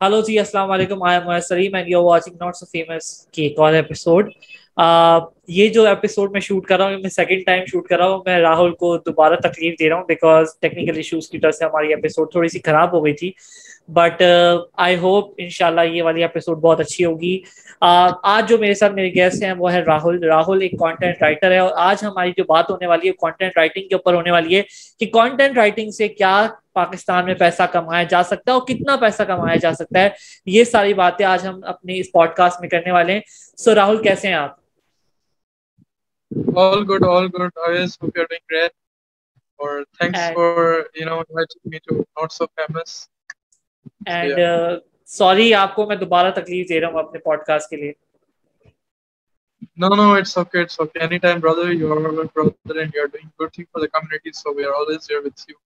Hello جی السلام علیکم۔ I am Saleem and you watching not so famous کی ایک اور ایپیسوڈ یہ جو ایپیسوڈ میں شوٹ کر رہا ہوں میں سیکنڈ ٹائم شوٹ کر رہا ہوں، میں راہل کو دوبارہ تکلیف دے رہا ہوں بیکاز ٹیکنیکل ایشوز کی طرف سے ہماری ایپیسوڈ تھوڑی سی خراب ہو گئی تھی۔ بٹ آئی uh, ہوپ ان شاء اللہ یہ والی ایپیسوڈ بہت اچھی ہوگی۔ uh, آج جو میرے ساتھ میرے گیسٹ ہیں، وہ ہے راہل۔ راہل ایک کانٹینٹ رائٹر ہے اور آج ہماری جو بات ہونے والی ہے کانٹینٹ رائٹنگ کے اوپر ہونے والی ہے کہ کانٹینٹ رائٹنگ سے کیا پاکستان میں پیسہ کمایا جا سکتا ہے اور کتنا پیسہ کمایا جا سکتا ہے، یہ ساری باتیں آج ہم اپنے اس پوڈ کاسٹ میں کرنے والے ہیں۔ سو راہل کیسے ہیں آپ؟ All good all good i hope you're doing great or thanks and, for you know inviting me to not so famous and sorry آپ کو میں دوبارہ تکلیف دے رہا ہوں اپنے پوڈ کاسٹ کے لیے No, no, it's okay. It's okay. Anytime, brother. You are a brother and you are doing good thing for the community. So we are always here with you.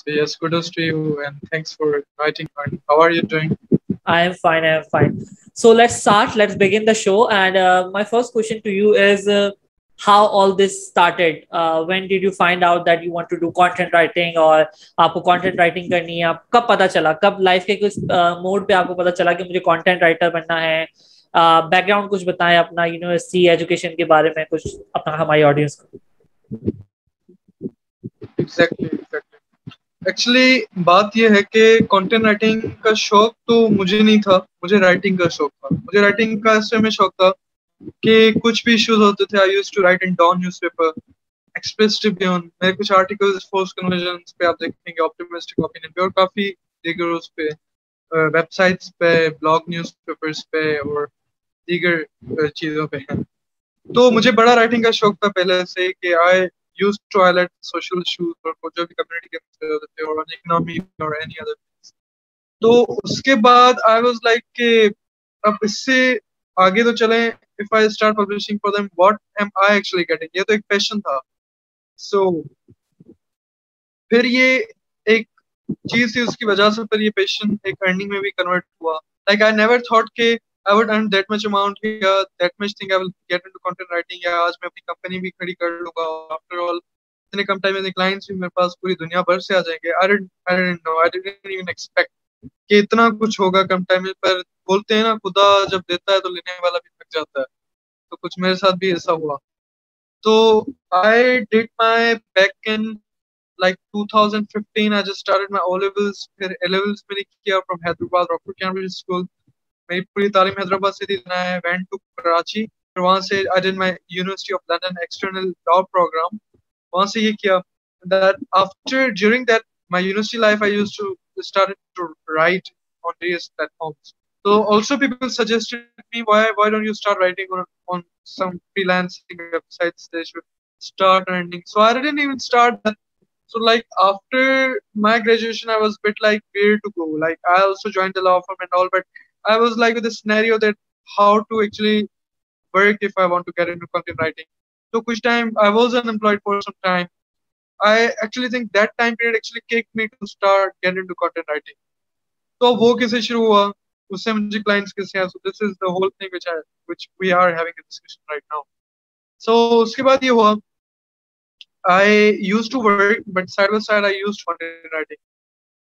So yes, kudos to you and thanks for inviting me. How are you doing? I am fine. I am fine. So let's start. Let's begin the show. And uh, my first question to you is, uh, how all this started uh, when did you find out that you want to do content writing اور آپ کو content writing کرنی ہے آپ کب پتا چلا کب لائف کے کچھ موڈ پہ آپ کو پتا چلا کہ مجھے content writer بننا ہے بیک گراؤنڈ کچھ بتائیں اپنا یونیورسٹی ایجوکیشن کے بارے میں کچھ اپنا ہماری آڈینس کو ایکچولی بات یہ ہے کہ کانٹینٹ رائٹنگ کا شوق تو مجھے نہیں تھا، مجھے رائٹنگ کا شوق تھا۔ مجھے رائٹنگ کا اس میں شوق تھا کہ کچھ بھی ایشوز ہوتے تھے۔ I use to write in Dawn newspaper Express Tribune میرے کچھ آرٹیکلز فورس کنورژنس پہ آپ دیکھیں گے آپٹیمسٹک اوپینین پہ اور کافی دیگر اس پہ ویب سائٹس پہ بلاگ نیوز پیپرز پہ اور دیگر چیزوں پہ ہیں۔ تو مجھے بڑا رائٹنگ کا شوق تھا پہلے سے کہ I use to highlight social issues اور جو بھی کمیونٹی کے مسئلے ہوتے تھے اور اکنامی اور اینی ادر تو اس کے بعد آئی واز لائک کہ اب اس سے آگے تو چلیں. If I start publishing for them, what am I actually getting? یہ تو ایک پیشن تھا. سو پھر یہ ایک چیز تھی اس کی وجہ سے پھر یہ پیشن ایک ارننگ میں بھی کنورٹ ہوا. لائک آئی نیور تھاٹ کہ I would earn that much amount here, that much thing I will get into content writing. یا آج میں اپنی کمپنی بھی کھڑی کر لوں گا after all اتنے کم ٹائم میں کلائنٹس بھی میرے پاس پوری دنیا بھر سے آ جائیں گے I didn't, I didn't know, I didn't even expect کہ اتنا کچھ ہوگا کم ٹائم میں پر بولتے ہیں نا خدا جب دیتا ہے تو لینے والا بھی تھک جاتا ہے تو کچھ میرے ساتھ بھی ایسا ہوا تو I did my back in like 2015 I just started my O levels. پھر A levels میں نے کیا from Hyderabad Rockford Cambridge school میری پوری تعلیم حیدرآباد سے دینا ہے۔ I was like with a scenario that how to actually work if I want to get into content writing. So which time I was unemployed for some time. I actually think that time period actually kicked me to start get into content writing. So wo kaise shuru hua? اس سے مجھے clients کیسے ہیں so this is the whole thing which which we are having a discussion right now so اس کے بعد یہ ہوا I use to work but side by side I use content writing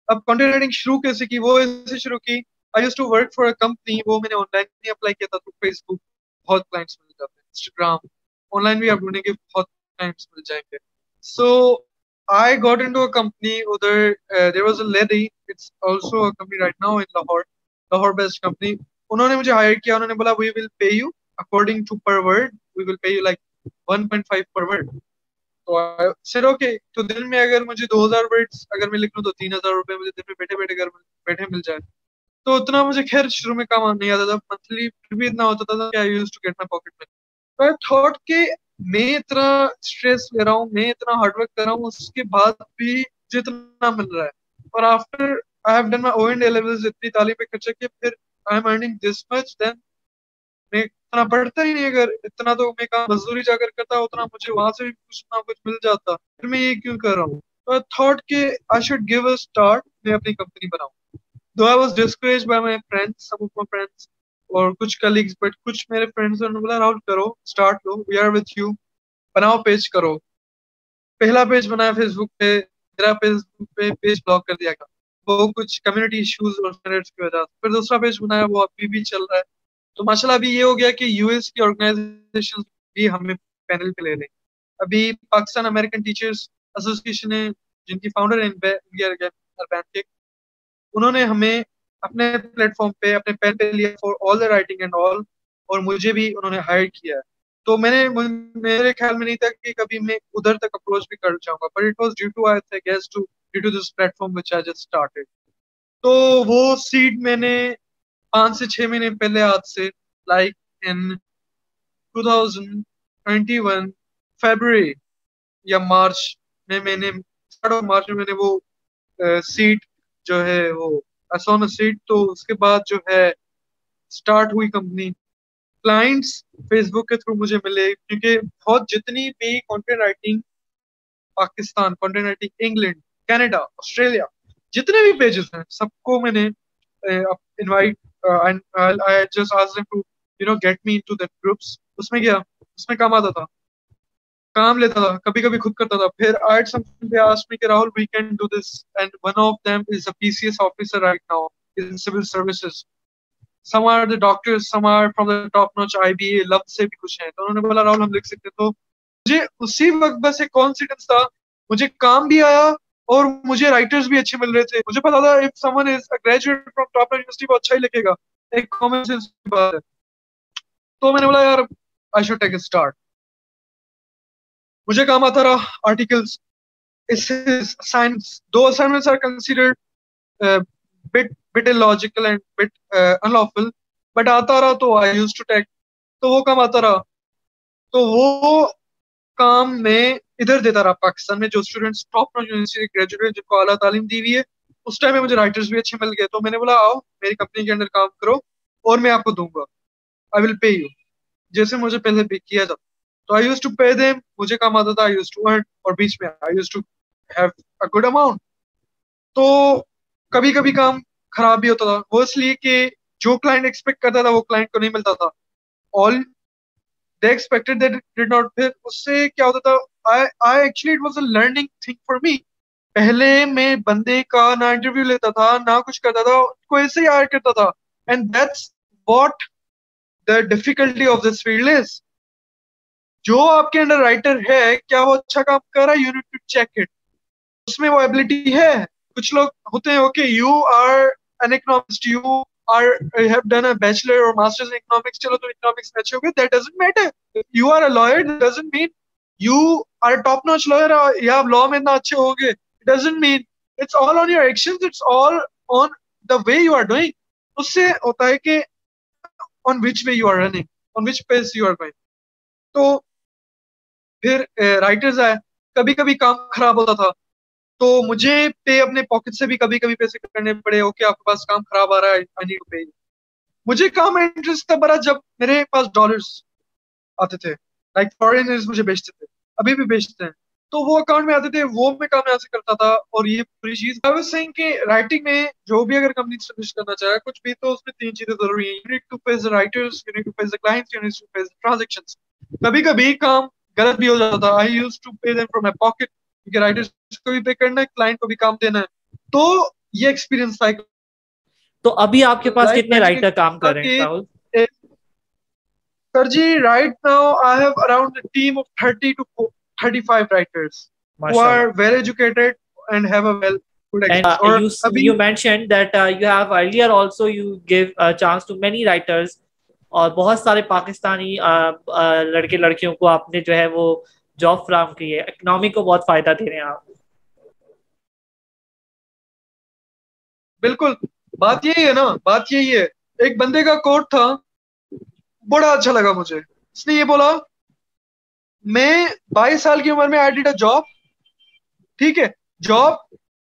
اب content writing شروع کیسے کی وہ ایسے شروع کی I use to work for a company وہ میں نے آن لائن بھی اپلائی کیا تھا تو فیس بک بہت کلائنٹس مل جاتے ہیں انسٹاگرام آن لائن بھی آپ ڈھونڈیں گے بہت کلائنٹس مل جائیں گے۔ So I got into a company, other, uh, there was a lady, it's also a company right now in Lahore, Lahore based company انہوں نے مجھے ہائر کیا انہوں نے بولا we will pay you according to per word we will pay you like one point five per word تو sir okay تو دن میں اگر مجھے دو ہزار ورڈس اگر میں لکھ لوں تو تین ہزار روپے مجھے دن میں بیٹھے بیٹھے گھر بیٹھے مل جائے تو اتنا مجھے خیر شروع میں کام نہیں آتا تھا منتھلی پھر بھی اتنا ہوتا تھا کہ I use to get my pocket money تو آئی تھاٹ کہ میں اتنا اسٹریس لے رہا ہوں، میں اتنا ہارڈ ورک کر رہا ہوں، اس کے بعد بھی جتنا مل رہا ہے۔ اور after I have done my O and A levels اتنی تعلیم پہ خرچہ کیا، پھر I am earning this much then میں اتنا پڑھتا ہی نہیں، اگر اتنا تو میں کام مزدوری جا کر کرتا، اتنا مجھے وہاں سے بھی کچھ نہ کچھ مل جاتا۔ پھر میں یہ کیوں کر رہا ہوں؟ تو تھاٹ کہ I should give a start میں اپنی کمپنی بناؤں۔ Though I was discourage by my friends some of my friends اور کچھ کلیگس بٹ کچھ میرے فرینڈس نے بولا راہل کرو اسٹارٹ لو وی آر وتھ یو بناؤ پیج کرو پہلا پیج بنایا فیس بک پہ میرا فیس بک پہ پیج بلاک کر دیا گیا وہ کچھ کمیونٹی ایشوز اور کی وجہ سے پھر دوسرا پیج بنایا وہ ابھی بھی چل رہا ہے تو ماشاء اللہ ابھی یہ ہو گیا کہ یو ایس کی آرگنائزیشن بھی ہمیں پینل پہ لے لیں ابھی پاکستان امریکن ٹیچرس ایسوسیشن ہے جن کی فاؤنڈر ہیں انہوں نے ہمیں اپنے پلیٹ فارم پہ، اپنے پین پہ لیا for all the writing and all اور مجھے بھی انہوں نے ہائر کیا تو میں نے، میرے خیال میں نہیں تھا کہ کبھی میں ادھر تک اپروچ بھی کر جاؤں گا but it was due to I the guess to due to this platform which I just started تو وہ سیٹ میں نے پانچ سے چھ مہینے پہلے آج سے لائک ان 2021 فیبرری یا مارچ میں میں نے مارچ میں میں نے وہ uh, سیٹ جو ہے وہ اسون سیٹ تو اس کے بعد جو ہے سٹارٹ ہوئی کمپنی کلائنٹس فیس بک کے تھرو مجھے ملے کیونکہ بہت جتنی بھی content writing Pakistan content writing England Canada Australia جتنے بھی پیجز ہیں، سب کو میں نے invite and I just ask to you know get me to that groups اس میں گیا اس میں کام آتا تھا۔ کام لیتا تھا کبھی کبھی خود کرتا تھا۔ پھر art something they ask me کہ Rahul we can do this and one of them is a P C S officer right now in civil services some are the doctors some are from the top notch I B A لب سے بھی کچھ ہیں۔ تو انہوں نے بولا، راہل، ہم لکھ سکتے تو مجھے اسی وقت بس ایک کانفیڈنس تھا۔ مجھے کام بھی آیا اور مجھے رائٹرز بھی اچھے مل رہے تھے۔ مجھے پتا تھا if someone is a graduate from top university وہ اچھا ہی لکھے گا۔ ایک کامن سینس کی بات ہے۔ تو میں نے بولا، یار I should take it start مجھے کام آتا رہا articles do assignments are considered but but logical and but in but آتا رہا تو آئی یوز ٹو ٹیک تو وہ کام آتا رہا. تو وہ کام میں ادھر دیتا رہا پاکستان میں جو اسٹوڈینٹس ٹاپ یونیورسٹی گریجویٹ جن کو اعلیٰ تعلیم دی ہوئی ہے، اس ٹائم میں مجھے رائٹرس بھی اچھے مل گئے. تو میں نے بولا، آؤ، میری کمپنی کے اندر کام کرو اور میں آپ کو دوں گا. آئی ول پے یو جیسے مجھے پہلے پے کیا جاتا. تو I use to pay them مجھے کام آتا تھا. آئی یوز ٹو ارن اور بیچ میں I use to have a good amount تو کبھی کبھی کام خراب بھی ہوتا تھا. وہ اس لیے کہ جو کلائنٹ ایکسپیکٹ کرتا تھا وہ کلائنٹ کو نہیں ملتا تھا. All they expected that did not پھر اس سے کیا ہوتا تھا؟ I actually it was a learning thing for me پہلے میں بندے کا نہ انٹرویو لیتا تھا، نہ کچھ کرتا تھا کو ایسے ہی آئر کرتا تھا. And that's what the difficulty of this field is جو آپ کے انڈر رائٹر ہے، کیا وہ اچھا کام کر رہا ہے؟ You need to check it اس میں وہ ایبلٹی ہے۔ کچھ لوگ ہوتے ہیں okay you are an economist you are have done a bachelor اور ماسٹرز ان اکنامکس چلو تو اکنامکس میں اچھے ہو گئے۔ That doesn't matter you are a lawyer doesn't mean you are top notch lawyer یا آپ لا میں اتنا اچھے ہو گے۔ Doesn't mean it's all on your action it's all on the way you are doing اس سے ہوتا ہے کہ on which way you are running on which pace you are going تو پھر رائٹرز آئے کبھی کبھی کام خراب ہوتا تھا، تو مجھے پے اپنے پاکٹ سے بھی کبھی کبھی پیسے کرنے پڑے اوکے آپ کے پاس کام خراب آ رہا ہے مجھے کام انٹرسٹ تب بڑا جب میرے پاس ڈالرز آتے تھے لائک فارینرز مجھے بیچتے تھے، ابھی بھی بیچتے ہیں، تو وہ اکاؤنٹ میں آتے تھے، وہ میں کام یہاں سے کرتا تھا، اور یہ پوری چیز آئی واز سینگ کہ رائٹنگ میں جو بھی اگر کمپنی اسٹیبلش کرنا چاہے، کچھ بھی، تو اس میں تین چیزیں ضروری ہیں you need to face writers you need to face clients you need to face transactions کبھی کبھی کام غلط بھی ہو جاتا تھا I use to pay them from my pocket کیونکہ رائٹر کو بھی پے کرنا ہے کلائنٹ کو بھی کام دینا ہے۔ تو یہ ایکسپیرینس تھا تو ابھی آپ کے پاس کتنے رائٹر کام کر رہے ہیں sir ji right now I have around team of 30 to 35 writers who are well educated and have a well good experience. And, uh, you, you mentioned that uh, you have earlier also you give a chance to many writers اور بہت سارے پاکستانی لڑکے، لڑکیوں کو آپ نے جو ہے وہ جاب فراہم کی ہے۔ اکنامی کو بہت فائدہ دے رہے ہیں آپ۔ بالکل۔ بات یہی ہے نا، بات یہی ہے۔ ایک بندے کا کوٹ تھا، بڑا اچھا لگا مجھے۔ اس نے یہ بولا، میں بائیس سال کی عمر میں آئی ڈیڈ اے جاب۔ ٹھیک ہے، جاب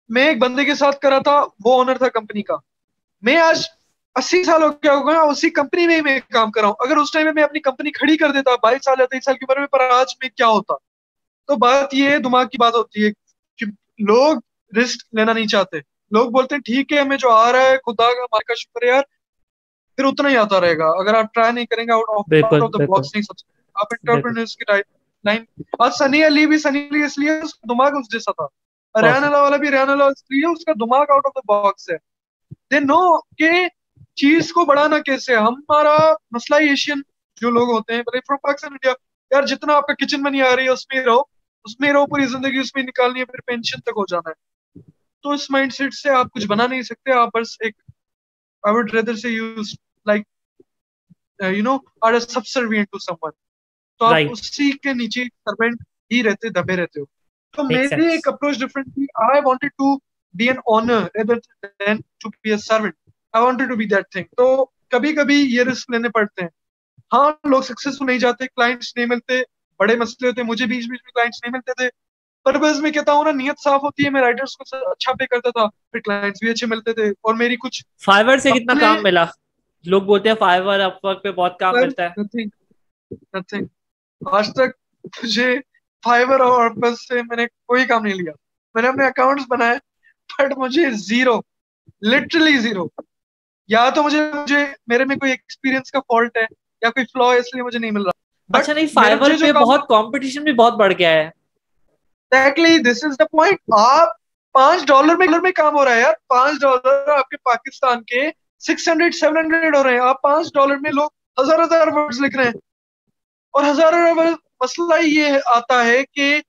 میں ایک بندے کے ساتھ کرا تھا، وہ آنر تھا کمپنی کا۔ میں آج اسی سال ہو گیا ہوگا اسی کمپنی میں میں کام کر رہا ہوں۔ اگر اس ٹائم میں اپنی کمپنی کھڑی کر دیتا بائیس سال یا تیئیس سال کی عمر میں پر آج میں کیا ہوتا؟ تو بات یہ دماغ کی بات ہوتی ہے کہ لوگ رسک لینا نہیں چاہتے۔ لوگ بولتے ہیں ٹھیک ہے ہمیں جو آ رہا ہے خدا کا مار کا شکر ہے یار۔ پھر اتنا ہی آتا رہے گا۔ اگر آپ ٹرائی نہیں کریں گے آؤٹ آف باکس نہیں سوچ آپ انٹرپرینرز کی ٹائپ لائن اور سنی علی بھی سنی علی اس لیے اس کا دماغ اس جیسا تھا۔ ریان اللہ والا بھی ریان اللہ اس لیے اس کا دماغ آؤٹ آف دا باکس ہے۔ دے نو کہ چیز کو بڑھانا کیسے ہمارا مسئلہ ایشین جو لوگ ہوتے ہیں فرام پاکستان انڈیا یار جتنا آپ کا کچن میں نہیں آ رہی ہے اس میں رہو۔ اس میں رہو پوری زندگی اس میں نکالنی ہے پھر پینشن تک ہو جانا ہے۔ تو اس مائنڈ سیٹ سے آپ کچھ بنا نہیں سکتے آپ بس ایک I would rather say use like you know are a subservient to someone تو آپ اسی کے نیچے سروینٹ ہی رہتے دبے رہتے ہو۔ تو میری ایک اپروچ ڈفرنٹ تھی۔ I wanted to be an owner rather than to be a servant I wanted to be that thing تو کبھی کبھی یہ رسک لینے پڑتے ہیں۔ ہاں لوگ سکسیسفل نہیں جاتے کلائنٹس نہیں ملتے بڑے مسئلے ہوتے مجھے بیچ بیچ میں کلائنٹس نہیں ملتے تھے۔ پر بس میں کہتا ہوں نا نیت صاف ہوتی ہے میں رائٹرز کو اچھا پے کرتا تھا پھر کلائنٹس بھی اچھے ملتے تھے۔ اور میری کچھ فائیور سے کتنا کام ملا؟ لوگ بولتے ہیں فائیور اپ ورک پہ بہت کام ملتا ہے۔ نتھنگ آج تک مجھے فائیور اور بس سے میں نے کوئی کام نہیں لیا۔ میں نے اپنے اکاؤنٹس بنائے بٹ مجھے زیرو لٹرلی زیرو یا تو مجھے مجھے میرے میں کوئی ایکسپیرینس کا فالٹ ہے یا کوئی فلو اس لیے مجھے نہیں مل رہا۔ اچھا نہیں فائبر پہ بہت کمپٹیشن بھی بہت بڑھ گیا ہے۔ Exactly this is the point آپ پانچ ڈالر میں میں کام ہو رہا ہے یار۔ پانچ ڈالر آپ کے پاکستان کے سکس ہنڈریڈ سیون ہنڈریڈ ہو رہے ہیں۔ آپ پانچ ڈالر میں لوگ ہزار ہزار ورڈز لکھ رہے ہیں۔ اور ہزار مسئلہ یہ آتا ہے کہ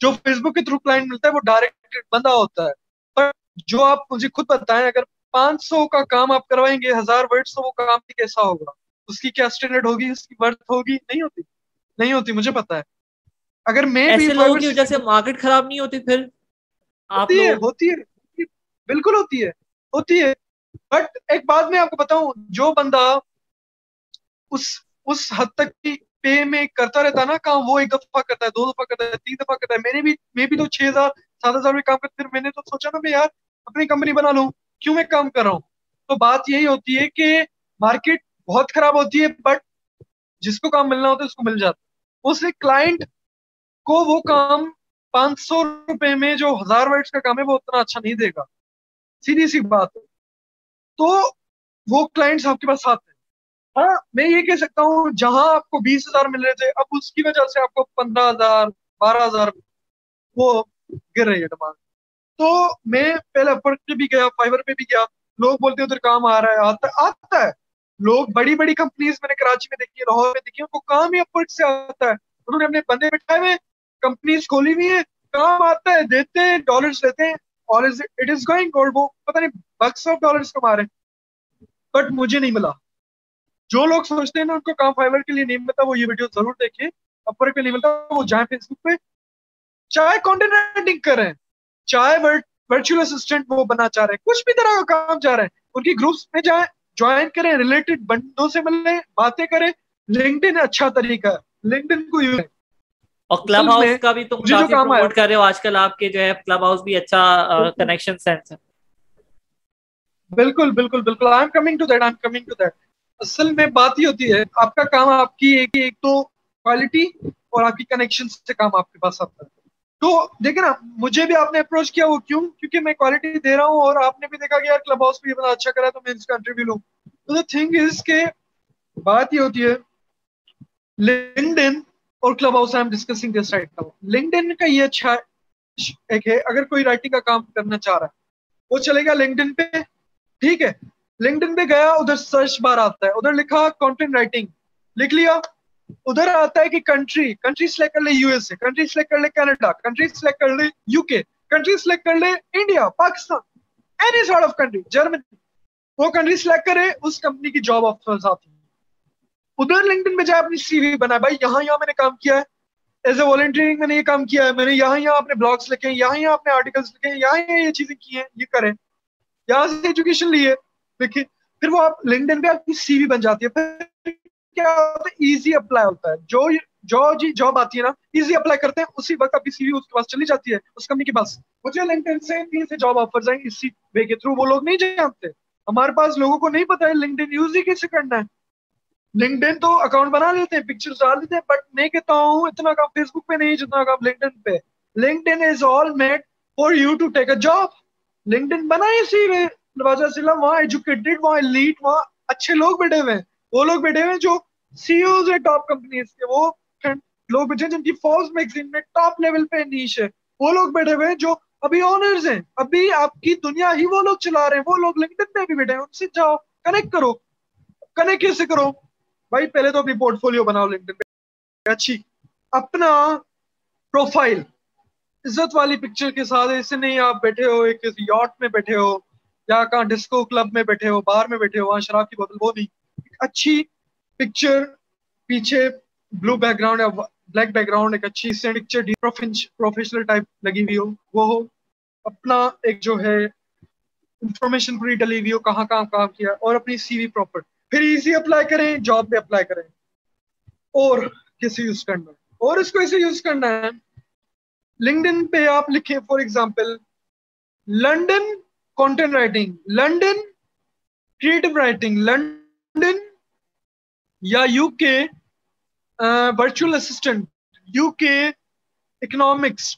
جو فیس بک کے تھرو کلائنٹ ملتا ہے وہ ڈائریکٹ بندہ ہوتا ہے۔ پر جو آپ مجھے خود بتائیں اگر پانچ سو کا کام آپ کروائیں گے ہزار ورڈ تو وہ کام کیسا ہوگا؟ اس کی کیا اسٹینڈرڈ ہوگی؟ اس کی برتھ ہوگی؟ نہیں ہوتی۔ نہیں ہوتی مجھے پتا ہے۔ اگر میں ایسے لوگوں کی وجہ سے مارکیٹ خراب نہیں ہوتی پھر؟ ہوتی ہے ہوتی ہے بالکل ہوتی ہے ہوتی ہے۔ بٹ ایک بات میں آپ کو بتاؤں جو بندہ اس اس حد تک کی پے میں کرتا رہتا ہے نا کام وہ ایک دفعہ کرتا ہے دو دفعہ کرتا ہے تین دفعہ کرتا ہے۔ میں نے بھی میں بھی تو چھ ہزار سات ہزار میں کام کرتا پھر میں نے تو سوچا نا میں یار اپنی کمپنی بنا لوں۔ کیوں میں کام کر رہا ہوں؟ تو بات یہی ہوتی ہے کہ مارکیٹ بہت خراب ہوتی ہے بٹ جس کو کام ملنا ہوتا ہے اس کو مل جاتا ہے۔ اس کلائنٹ کو وہ کام پانچ سو روپے میں جو ہزار ورڈس کا کام ہے، وہ اتنا اچھا نہیں دے گا۔ سیدھی سی بات ہے۔ تو وہ کلائنٹس آپ کے پاس آتے ہیں۔ ہاں میں یہ کہہ سکتا ہوں، جہاں آپ کو بیس ہزار مل رہے تھے، اب اس کی وجہ سے آپ کو پندرہ ہزار، بارہ ہزار وہ گر رہی ہے ڈیمانڈ تو میں پہلے اپر پہ بھی گیا فائبر پہ بھی گیا. لوگ بولتے ہیں ادھر کام آ رہا ہے، آتا ہے آتا ہے. لوگ بڑی بڑی کمپنیز میں نے کراچی میں دیکھی، لاہور میں دیکھی، ان کو کام ہی اپورڈ سے آتا ہے. انہوں نے اپنے بندے بٹھائے ہوئے کمپنیز کھولی ہوئی ہیں، کام آتا ہے، دیتے ہیں ڈالرز لیتے ہیں، اور اٹ از گوئنگ گولڈ وہ پتہ نہیں بکس آف ڈالرز کما رہے ہیں. بٹ مجھے نہیں ملا. جو لوگ سوچتے ہیں نا، ان کو کام فائبر کے لیے نہیں ملتا، وہ یہ ویڈیو ضرور دیکھیں. اپر پہ نہیں ملتا، وہ جائیں فیس بک پہ. چاہے کانٹینٹ رائٹنگ کریں چاہے ورچوئل اسسٹنٹ وہ بنا چاہ رہے ہیں کچھ بھی طرح کا کام چاہ رہے ہیں۔ ان کی گروپس میں جائیں جوائن کریں ریلیٹڈ بندوں سے ملیں باتیں کریں۔ لنکڈ اچھا طریقہ ہے۔ لنکڈ کو یوز اور کلب ہاؤس کا بھی تم کافی پروموٹ کر رہے ہو آج کل آپ کے جو ہے کلب ہاؤس بھی اچھا کنیکشن سینس ہے۔ بالکل بالکل بالکل۔ I am coming to that I am coming to that اصل میں بات ہی ہوتی ہے آپ کا کام آپ کی ایک ایک تو کوالٹی اور آپ کی کنیکشن سے کام آپ کے پاس آتا ہے۔ تو دیکھیں نا، مجھے بھی آپ نے اپروچ کیا وہ کیوں؟ کیونکہ میں کوالٹی دے رہا ہوں اور آپ نے بھی دیکھا کہ یار کلب ہاؤس بھی بڑا اچھا کرا تو میں اس کا انٹرویو لوں۔ تو دا تھنگ از کہ بات یہ ہوتی ہے لنکڈ ان اور Clubhouse I am discussing this right now LinkedIn کا یہ اچھا ایک ہے، اگر کوئی رائٹنگ کا کام کرنا چاہ رہا ہے، وہ چلے گا لنکڈ ان پہ۔ ٹھیک ہے لنکڈ پہ گیا، ادھر سرچ بار آتا ہے، ادھر لکھا کانٹینٹ رائٹنگ لکھ لیا۔ ادھر آتا ہے کہ کنٹری کنٹری سلیکٹ کر لے U S A country select کر لے کینیڈا کنٹری سلیکٹ کر لے یو کے کنٹری سلیکٹ کر لے India Pakistan any sort of country Germany وہ کنٹری سلیکٹ کرے، اس کمپنی کی جاب آفرز آتی ہیں. ادھر لنکڈن میں جائے اپنی سی وی بنائے. بھائی، یہاں یہاں میں نے کام کیا ہے. ایز اے والنٹیئرنگ میں نے یہ کام کیا ہے. میں نے یہاں یہاں اپنے بلاگس لکھے ہیں. یہاں یہاں اپنے آرٹیکلس لکھے ہیں. یہاں یہاں یہ چیزیں کی ہیں. یہ کریں. یہاں سے ایجوکیشن لیے. دیکھیں، پھر وہ آپ لنکڈن پہ آپ کی سی وی بن جاتی ہے. پھر کیا ہوتا ہے ایزی اپلائی ہوتا ہے. جو جو جی جاب آتی ہے نا ایزی اپلائی کرتے ہیں، اسی وقت آپ کی سی وی اس کے پاس چلی جاتی ہے، اس کمپنی کے پاس. مجھے لنکڈن سے تین سے جاب آفر آئیں، اسی وے کے تھرو وہ لوگ نہیں جانتے. ہمارے پاس لوگوں کو نہیں پتا ہے لنکڈن یوز ہی کیسے کرنا ہے. لنکڈن تو اکاؤنٹ بنا لیتے ہیں پکچر ڈال دیتے ہیں بٹ میں کہتا ہوں اتنا کام فیس بک پہ نہیں، جتنا کام لنکڈن پہ. LinkedIn is all made for you to take a job LinkedIn بنا اسی وے نوازا ضلع وہاں ایجوکیٹڈ وہاں لیٹ وہاں اچھے لوگ بیٹھے ہوئے ہیں. وہ لوگ بیٹھے ہوئے جو سی اوز ہیں ٹاپ کمپنیز کے، وہ لوگ بیٹھے جن کی فورس میگزین میں ٹاپ لیول پہ نیش ہے۔ وہ لوگ بیٹھے ہوئے جو ابھی آنرز ہیں۔ ابھی آپ کی دنیا ہی وہ لوگ چلا رہے ہیں، وہ لوگ لنکڈن پہ بھی بیٹھے ہیں۔ ان سے جاؤ کنیکٹ کرو۔ کنیکٹ کیسے کرو؟ بھائی، پہلے تو اپنی پورٹ فولیو بناؤ لنکڈن پہ۔ اچھی۔ اپنا پروفائل عزت والی پکچر کے ساتھ، ایسے نہیں آپ بیٹھے ہو، ایک یاٹ میں بیٹھے ہو، یا کہاں ڈسکو کلب میں بیٹھے ہو بار میں بیٹھے ہو، وہاں شراب کی بوتل وہ نہیں۔ ایک اچھی پکچر پیچھے بلو بیک گراؤنڈ یا بلیک بیک گراؤنڈ ایک اچھی پکچر پروفیشنل ٹائپ لگی ہوئی ہو، وہ ہو۔ اپنا ایک جو ہے انفارمیشن پوری ڈلی ہوئی ہو، کہاں کہاں کام کیا، اور اپنی سی وی پراپر پھر ایزی اپلائی کریں جاب پہ اپلائی کریں۔ اور کیسے یوز کرنا ہے؟ اور اس کو ایسے یوز کرنا ہے۔ لنکڈن پہ آپ لکھیں for example London content writing London creative writing London یا U K virtual assistant U K economics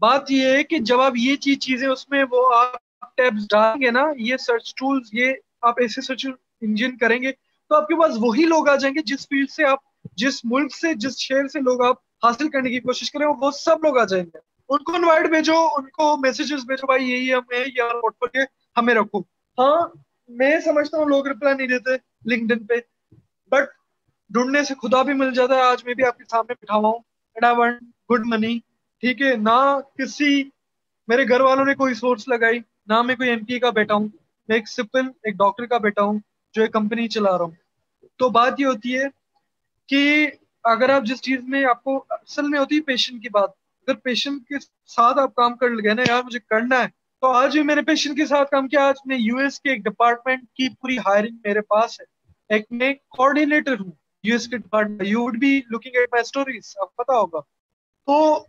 بات یہ ہے کہ جب آپ یہ چیز چیزیں اس میں وہ آپ ٹیبس ڈالیں گے نا یہ سرچ ٹولز یہ آپ ایسے سرچ انجن کریں گے تو آپ کے پاس وہی لوگ آ جائیں گے جس فیلڈ سے آپ جس ملک سے، جس شہر سے لوگ آپ حاصل کرنے کی کوشش کریں وہ سب لوگ آ جائیں گے۔ ان کو انوائٹ بھیجو، ان کو میسیجز بھیجو، بھائی، یہی ہمیں یار نوٹ کر ہمیں رکھو۔ ہاں میں سمجھتا ہوں لوگ رپلائی نہیں دیتے۔ لنکڈن پہ۔ بٹ ڈھونڈنے سے خدا بھی مل جاتا ہے۔ آج میں بھی آپ کے سامنے بٹھا ہوا ہوں۔ گڈ منی ٹھیک ہے؟ نہ کسی، میرے گھر والوں نے کوئی سورس لگائی، نہ میں کوئی ایم پی کا بیٹا ہوں۔ میں ایک سپل ایک ڈاکٹر کا بیٹا ہوں جو ایک کمپنی چلا رہا ہوں۔ تو بات یہ ہوتی ہے کہ اگر آپ جس چیز میں آپ کو اصل میں ہوتی ہے پیشنٹ کی بات۔ اگر پیشنٹ کے ساتھ آپ کام کر گئے نا، یار مجھے کرنا ہے۔ تو آج بھی میں نے پیشنٹ کے ساتھ کام کیا، آج میں یو ایس کے ایک ڈپارٹمنٹ کی پوری ہائرنگ میرے پاس ہے۔ ایک میں کوآرڈینیٹر ہوں۔ یو ایس کے department you would be looking at my stories آپ پتا ہوگا۔ تو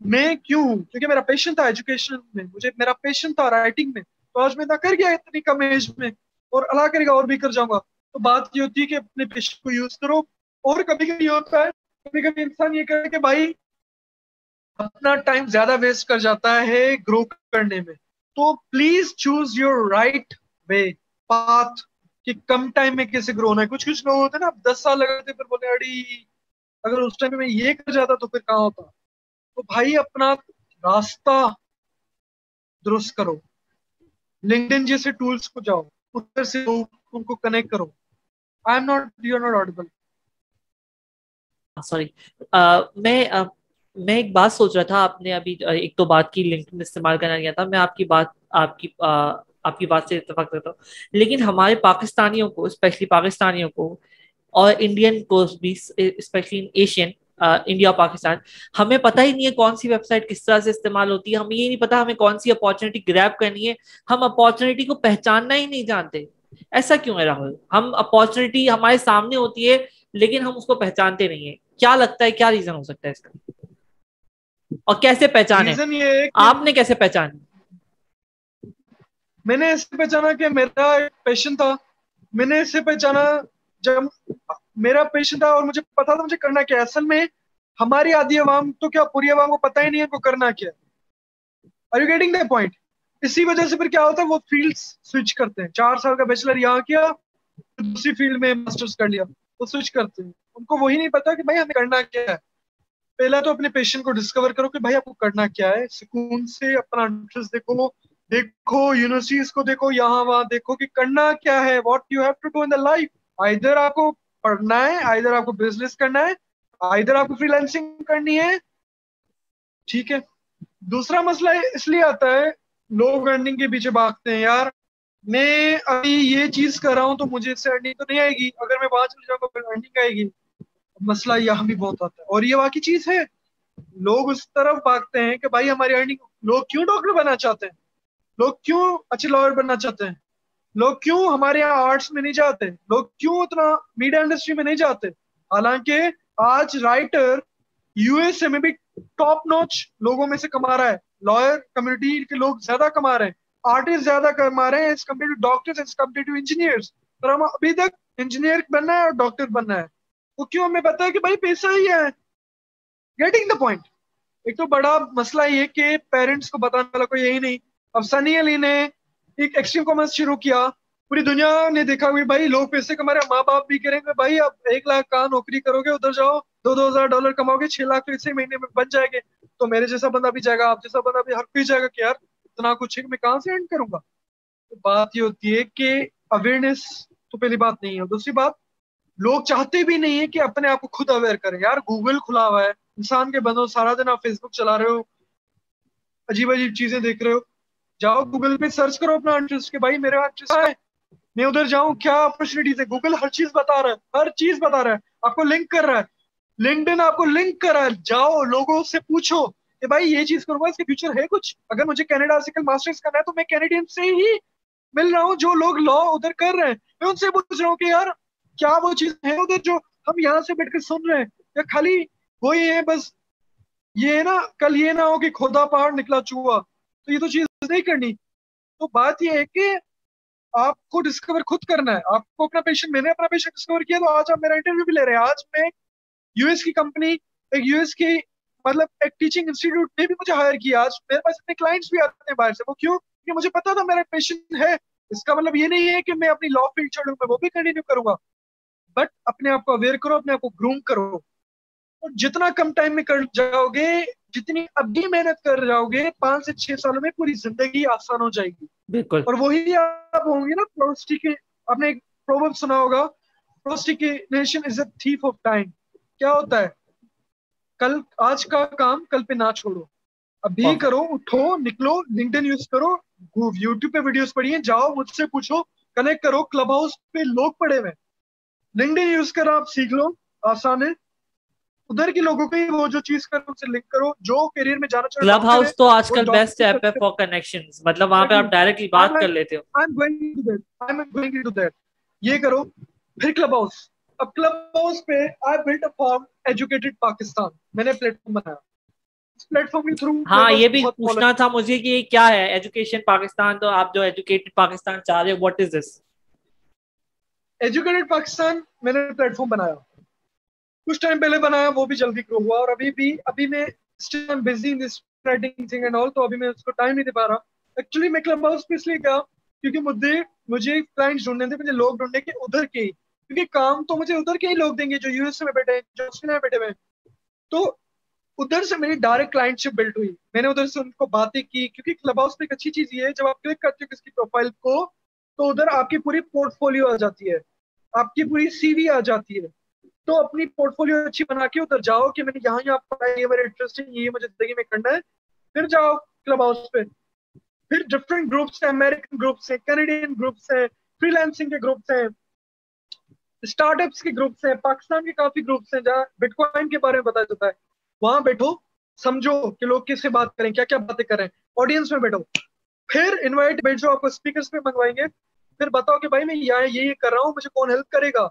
میں کیوں کیونکہ میرا پیشن تھا ایجوکیشن میں، مجھے میرا پیشن تھا رائٹنگ میں۔ تو آج میں نہ کر گیا، اتنی کم ایج میں۔ اور اللہ کرے گا، اور بھی کر جاؤں گا۔ تو بات یہ ہوتی ہے کہ اپنے پیشن کو یوز کرو۔ اور کبھی کبھی یہ ہوتا ہے، کبھی کبھی انسان یہ کرے کہ بھائی، اپنا ٹائم زیادہ ویسٹ کر جاتا ہے گرو کرنے میں۔ تو please choose your right way path کہ کم ٹائم میں کیسے گرو ہونا ہے. کچھ کچھ لوگ ہوتے ہیں نا، آپ دس سال لگاتے پھر بولے اڑی، اگر اس ٹائم میں یہ کر جاتا تو پھر کہاں ہوتا؟ تو بھائی، اپنا راستہ درست کرو. لنکڈن جیسے ٹولز کو جاؤ ادھر سے ان کو کنیکٹ کرو. I am not you are not audible sorry میں میں ایک بات سوچ رہا تھا، آپ نے ابھی ایک تو بات کی لنکڈن استعمال کرنا گیا تھا، میں آپ کی بات، آپ کی آپ کی بات سے اتفاق کرتا ہوں۔ لیکن ہمارے پاکستانیوں کو اسپیشلی پاکستانیوں کو اور انڈین کو بھی اسپیشلی ایشین انڈیا اور پاکستان، ہمیں پتہ ہی نہیں ہے کون سی ویب سائٹ کس طرح سے استعمال ہوتی ہے۔ ہمیں یہ نہیں پتا ہمیں کون سی اپارچونیٹی گریپ کرنی ہے۔ ہم اپارچونیٹی کو پہچاننا ہی نہیں جانتے۔ ایسا کیوں ہے راہل؟ ہم اپارچونیٹی ہمارے سامنے ہوتی ہے، لیکن ہم اس کو پہچانتے نہیں ہیں۔ کیا لگتا ہے، کیا ریزن ہو سکتا ہے اس کا؟ اور کیسے پہچانے؟ آپ نے کیسے پہچانی میں نے ایسے پہچانا کہ میرا پیشن تھا۔ میں نے اسے پہچانا جب میرا پیشن تھا اور مجھے پتا تھا مجھے کرنا کیا اصل میں ہماری آدھی عوام تو کیا پوری عوام کو پتا ہی نہیں ہے کو کرنا کیا are you getting the point اسی وجہ سے پھر کیا ہوتا ہے وہ فیلڈ سوئچ کرتے ہیں۔ چار سال کا بیچلر یہاں کیا دوسری فیلڈ میں ماسٹرز کر لیا۔ وہ سوئچ کرتے ہیں۔ ان کو وہی نہیں پتا کہ بھائی ہمیں کرنا کیا ہے۔ پہلا تو اپنے پیشن کو ڈسکور کرو کہ بھائی آپ کو کرنا کیا ہے۔ سکون سے اپنا انٹرسٹ دیکھو۔ دیکھو یونیورسٹیز کو دیکھو، یہاں وہاں دیکھو کہ کرنا کیا ہے۔ What you have to do in the life ادھر آپ کو پڑھنا ہے ادھر آپ کو بزنس کرنا ہے ادھر آپ کو فری لینسنگ کرنی ہے۔ ٹھیک ہے۔ دوسرا مسئلہ اس لیے آتا ہے لوگ ارننگ کے پیچھے بھاگتے ہیں۔ یار، میں ابھی یہ چیز کر رہا ہوں تو مجھے اس سے ارننگ تو نہیں آئے گی۔ اگر میں وہاں چل جاؤں گا پھر ارننگ آئے گی۔ مسئلہ یہاں بھی بہت آتا ہے۔ اور یہ واقعی چیز ہے، لوگ اس طرف بھاگتے ہیں کہ بھائی ہماری ارننگ لوگ کیوں ڈاکٹر بننا چاہتے ہیں؟ لوگ کیوں اچھے لائر بننا چاہتے ہیں؟ لوگ کیوں ہمارے یہاں آرٹس میں نہیں جاتے؟ لوگ کیوں اتنا میڈیا انڈسٹری میں نہیں جاتے؟ حالانکہ آج رائٹر یو ایس اے میں بھی ٹاپ نوچ لوگوں میں سے کما رہا ہے۔ لائر کمیونٹی کے لوگ زیادہ کما رہے ہیں۔ آرٹسٹ زیادہ کما رہے ہیں۔ ٹو ڈاکٹر پر ہم ابھی تک انجینئر بننا ہے اور ڈاکٹر بننا ہے۔ وہ کیوں ہمیں پتا ہے کہ بھائی پیسہ ہی ہے۔ گیٹنگ دا پوائنٹ ایک تو بڑا مسئلہ یہ کہ پیرنٹس کو بتانے والا کوئی یہی نہیں۔ اب سنی علی نے ایک ایکسٹریم کامرس شروع کیا۔ پوری دنیا نے دیکھا ہوئی بھائی لوگ پیسے کما رہے ماں باپ بھی کریں گے بھائی اب ایک لاکھ کا نوکری کرو گے؟ ادھر جاؤ، دو دو ہزار ڈالر کماؤ گے، چھ لاکھ تو اسی مہینے میں بن جائے گے۔ تو میرے جیسا بندہ بھی جائے گا، آپ جیسا بندہ بھی ہر کوئی جائے گا کہ یار اتنا کچھ ہے میں کہاں سے اینڈ کروں گا؟ بات یہ ہوتی ہے کہ اویئرنیس تو پہلی بات نہیں ہے۔ دوسری بات لوگ چاہتے بھی نہیں ہے کہ اپنے آپ کو خود اویئر کریں۔ یار گوگل کھلا ہوا ہے۔ انسان کے بندوں، سارا دن آپ فیس بک چلا رہے ہو۔ عجیب عجیب چیزیں دیکھ رہے ہو۔ جاؤ گوگل پہ سرچ کرو اپنا انٹرسٹ کہ بھائی میرا انٹرسٹ ہے۔ میں ادھر جاؤں، کیا اپرچونیٹیز ہے گوگل ہر چیز بتا رہا ہے، ہر چیز بتا رہا ہے۔ آپ کو لنک کر رہا ہے۔ لنکڈ ان آپ کو لنک کر رہا ہے۔ جاؤ، لوگوں سے پوچھو کہ بھائی یہ چیز کروں گا اس کے فیوچر ہے کچھ؟ اگر مجھے کینیڈا سے کل ماسٹرز کرنا ہے تو میں کینیڈین سے ہی مل رہا ہوں۔ جو لوگ لا ادھر کر رہے ہیں، میں ان سے پوچھ رہا ہوں کہ یار کیا وہ چیز ہے ادھر جو ہم یہاں سے بیٹھ کر سن رہے ہیں؟ یا خالی وہی ہے، بس یہ ہے نا، کل یہ نہ ہو کہ کھودا پہاڑ نکلا چوہا۔ تو یہ تو چیز نہیں کرنی۔ تو بات یہ ہے کہ آپ کو ڈسکور خود کرنا ہے۔ آپ کو اپنا پیشنٹ میں نے اپنا پیشنٹ ڈسکور کیا تو آج آپ میرا انٹرویو بھی لے رہے ہیں۔ آج میں یو ایس کی کمپنی ایک یو ایس کی مطلب ایک ٹیچنگ انسٹیٹیوٹ نے بھی مجھے ہائر کیا۔ آج میرے پاس اتنے کلائنٹس بھی آتے ہیں باہر سے۔ وہ کیوں؟ کہ مجھے پتا تھا میرا پیشنٹ ہے۔ اس کا مطلب یہ نہیں ہے کہ میں اپنی لا فیلڈ چھوڑوں، میں وہ بھی کنٹینیو کروں گا۔ بٹ اپنے آپ کو اویئر کرو اپنے آپ کو گروم کرو۔ اور جتنا کم ٹائم میں کر جاؤ گے جتنی ابھی محنت کر جاؤ گے پانچ سے چھ سالوں میں پوری زندگی آسان ہو جائے گی۔ بالکل۔ اور وہی آپ ہوں گے نا پروسٹی کے آپ نے ایک سنا ہوگا پروسٹیکیشن از اے تھیف آف ٹائم کیا ہوتا ہے؟ کل آج کا کام کل پہ نہ چھوڑو۔ ابھی کرو اٹھو نکلو لنکڈن یوز کرو یوٹیوب پہ ویڈیوز پڑھیے جاؤ مجھ سے پوچھو کنیکٹ کرو کلب ہاؤس پہ لوگ پڑے ہوئے لنکڈن یوز کر آپ سیکھ لو آسان ہے ادھر کے لوگوں کو وہ جو چیز کرو ان سے لنک کرو۔ جو کیریئر میں جانا چاہتے کلب ہاؤس تو آج کل بیسٹ ایپ ہے فار کنیکشنز مطلب وہاں پہ آپ ڈائریکٹلی بات کر لیتے ہو۔ I am going to that I am going to that یہ کرو۔ پھر کلب ہاؤس اب کلب ہاؤس پہ I built a form educated Pakistan میں نے پلیٹ فارم بنایا۔ پلیٹ فارم کے تھرو ہاں یہ بھی پوچھنا تھا مجھے کہ کیا ہے؟ ایجوکیشن پاکستان تو آپ جو ایجوکیٹڈ پاکستان چاہ رہے ہو what is this educated Pakistan میں نے پلیٹ فارم بنایا۔ کچھ ٹائم پہلے بنایا، وہ بھی جلدی گرو ہوا اور ابھی بھی، ابھی میں busy in this writing thing and all تو ابھی میں اس کو ٹائم نہیں دے پا رہا۔ ایکچولی میں کلب ہاؤس پہ اس لیے کیا کیونکہ مجھے مجھے کلائنٹس ڈھونڈنے تھے، مجھے لوگ ڈھونڈنے کے ادھر کے۔ ہی کیونکہ کام تو مجھے ادھر کے ہی لوگ دیں گے، جو یو ایس میں بیٹھے ہیں، جو آسٹریلیا میں بیٹھے ہوئے ہیں۔ تو ادھر سے میری ڈائریکٹ کلائنٹ شپ بلڈ ہوئی۔ میں نے ادھر سے ان کو باتیں کی، کیونکہ کلب ہاؤس پہ ایک اچھی چیز یہ ہے، جب آپ کلک کرتے ہو کس کی پروفائل کو، تو ادھر آپ کی پوری پورٹ فولیو آ جاتی ہے۔ آپ کی پوری سی وی آ جاتی ہے۔ تو اپنی پورٹ فولیو اچھی بنا کے ادھر جاؤ کہ میں نے یہاں یہاں پڑھا یہ میرا انٹرسٹنگ یہ مجھے زندگی میں کرنا ہے۔ پھر جاؤ کلب ہاؤس پہ۔ پھر ڈفرینٹ گروپس ہیں امیریکن گروپس ہیں کینیڈین گروپس ہیں فری لینسنگ کے گروپس ہیں۔ اسٹارٹ اپس کے گروپس ہیں پاکستان کے کافی گروپس ہیں جہاں بٹ کوائن کے بارے میں بتایا جاتا ہے۔ وہاں بیٹھو، سمجھو کہ لوگ کس سے بات کریں کیا کیا باتیں کریں آڈینس میں بیٹھو۔ پھر انوائٹ بیٹھو آپ کو اسپیکرس پہ منگوائیں گے۔ پھر بتاؤ کہ بھائی میں یہاں یہ کر رہا ہوں، مجھے کون ہیلپ کرے گا؟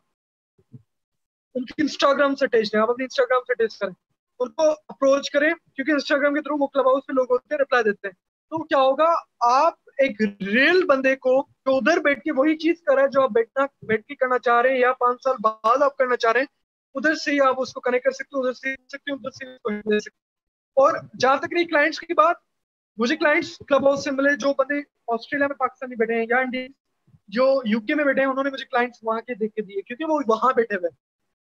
ان کی انسٹاگرام سے ٹیسٹ دیں آپ اپنی انسٹاگرام سے ٹیسٹ کریں۔ ان کو اپروچ کریں، کیونکہ انسٹاگرام کے تھرو وہ کلب ہاؤس پہ لوگ ہوتے ہیں رپلائی دیتے ہیں۔ تو کیا ہوگا؟ آپ ایک ریل بندے کو جو ادھر بیٹھ کے وہی چیز کر رہا ہے جو آپ بیٹھنا، بیٹھ کے کرنا چاہ رہے ہیں، یا پانچ سال بعد آپ کرنا چاہ رہے ہیں، ادھر سے ہی آپ اس کو کنیکٹ کر سکتے ادھر سے سکتے ادھر سے دے سکتے اور جہاں تک رہی کلائنٹس کی بات، مجھے کلائنٹس کلب ہاؤس سے ملے، جو بندے آسٹریلیا میں پاکستانی بیٹھے ہیں، یا انڈیا جو یو کے میں بیٹھے ہیں، انہوں نے مجھے کلائنٹس وہاں کے دیکھ کے دیے، کیونکہ وہ وہاں بیٹھے ہوئے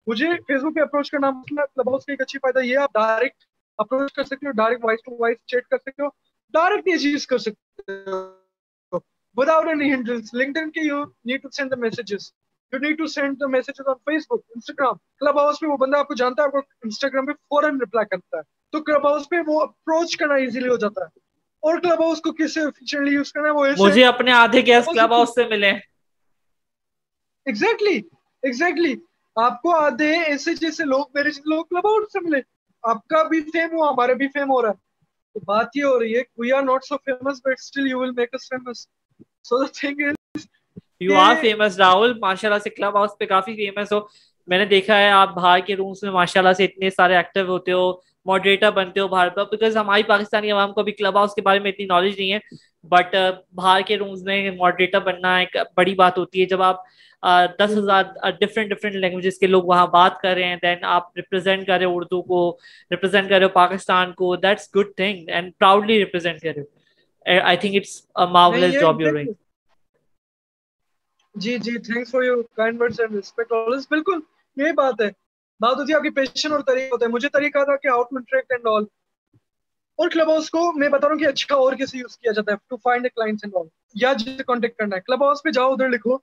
مجھے فیس بک پہ اپروچ کرنا مسئلہ کلب ہاؤس کا ایک اچھی فائدہ یہ ہے، آپ ڈائریکٹ اپروچ کر سکتے ہو direct voice to voice chat کر سکتے ہو ڈائریکٹ یہ چیز کر سکتے ہو۔ وداؤٹ اینی ہنڈرنس لنکڈن کے you need to send the messages you need to send the messages on Facebook Instagram Clubhouse پہ وہ بندہ آپ کو جانتا ہے، آپ کو انسٹاگرام پہ فوراً رپلائی کرتا ہے۔ تو کلب ہاؤس پہ وہ اپروچ کرنا ایزیلی ہو جاتا ہے۔ اور کلب ہاؤس کو کس سے افیشینٹلی یوز کرنا ہے وہ ایسے مجھے اپنے آدھے گیس کلب ہاؤس سے ملے۔ ایگزیکٹلی ایگزیکٹلی آپ کو آدھے ایسے جیسے لوگ میرے لوگ کلب ہاؤس سے ملے۔ آپ کا بھی فیم ہوا ہمارا بھی فیم ہو رہا ہے۔ تو بات یہ ہو رہی ہے we are not so famous but still you will make us famous so the thing is you are famous Rahul ماشاء اللہ سے کلب ہاؤس پہ کافی فیمس ہو۔ میں نے دیکھا ہے آپ باہر کے رومس میں ماشاء اللہ سے اتنے سارے ایکٹیو ہوتے ہو۔ ماڈریٹر بنتے ہو باہر پر بیکاز ہماری پاکستانی عوام کو بھی کلب ہاؤس کے بارے میں اتنی نالج نہیں ہے بٹ باہر کے رومس میں ماڈریٹر بننا ایک بڑی بات ہوتی ہے۔ جب آپ دس ہزار ڈفرینٹ ڈفرینٹ لینگویجز کے لوگ وہاں بات کر رہے ہیں دین آپ ریپرزینٹ کر رہے ہو اردو کو ریپرزینٹ کر رہے ہو پاکستان کو that's good thing and proudly represent کر رہے ہو۔ I think it's marvellous job you're doing G G thanks for your kind words and respect always بالکل یہی بات ہے۔ بات ہوتی ہے آپ کی پیشن اور طریقہ ہوتا ہے مجھے طریقہ تھا کہ how to interact and all اور کلب ہاؤس کو میں بتا رہا ہوں کہ اچھا اور کیسے یوز کیا جاتا ہے to find a clients and all یا جسے کانٹیکٹ کرنا ہے۔ کلب ہاؤس پہ جاؤ، ادھر لکھو۔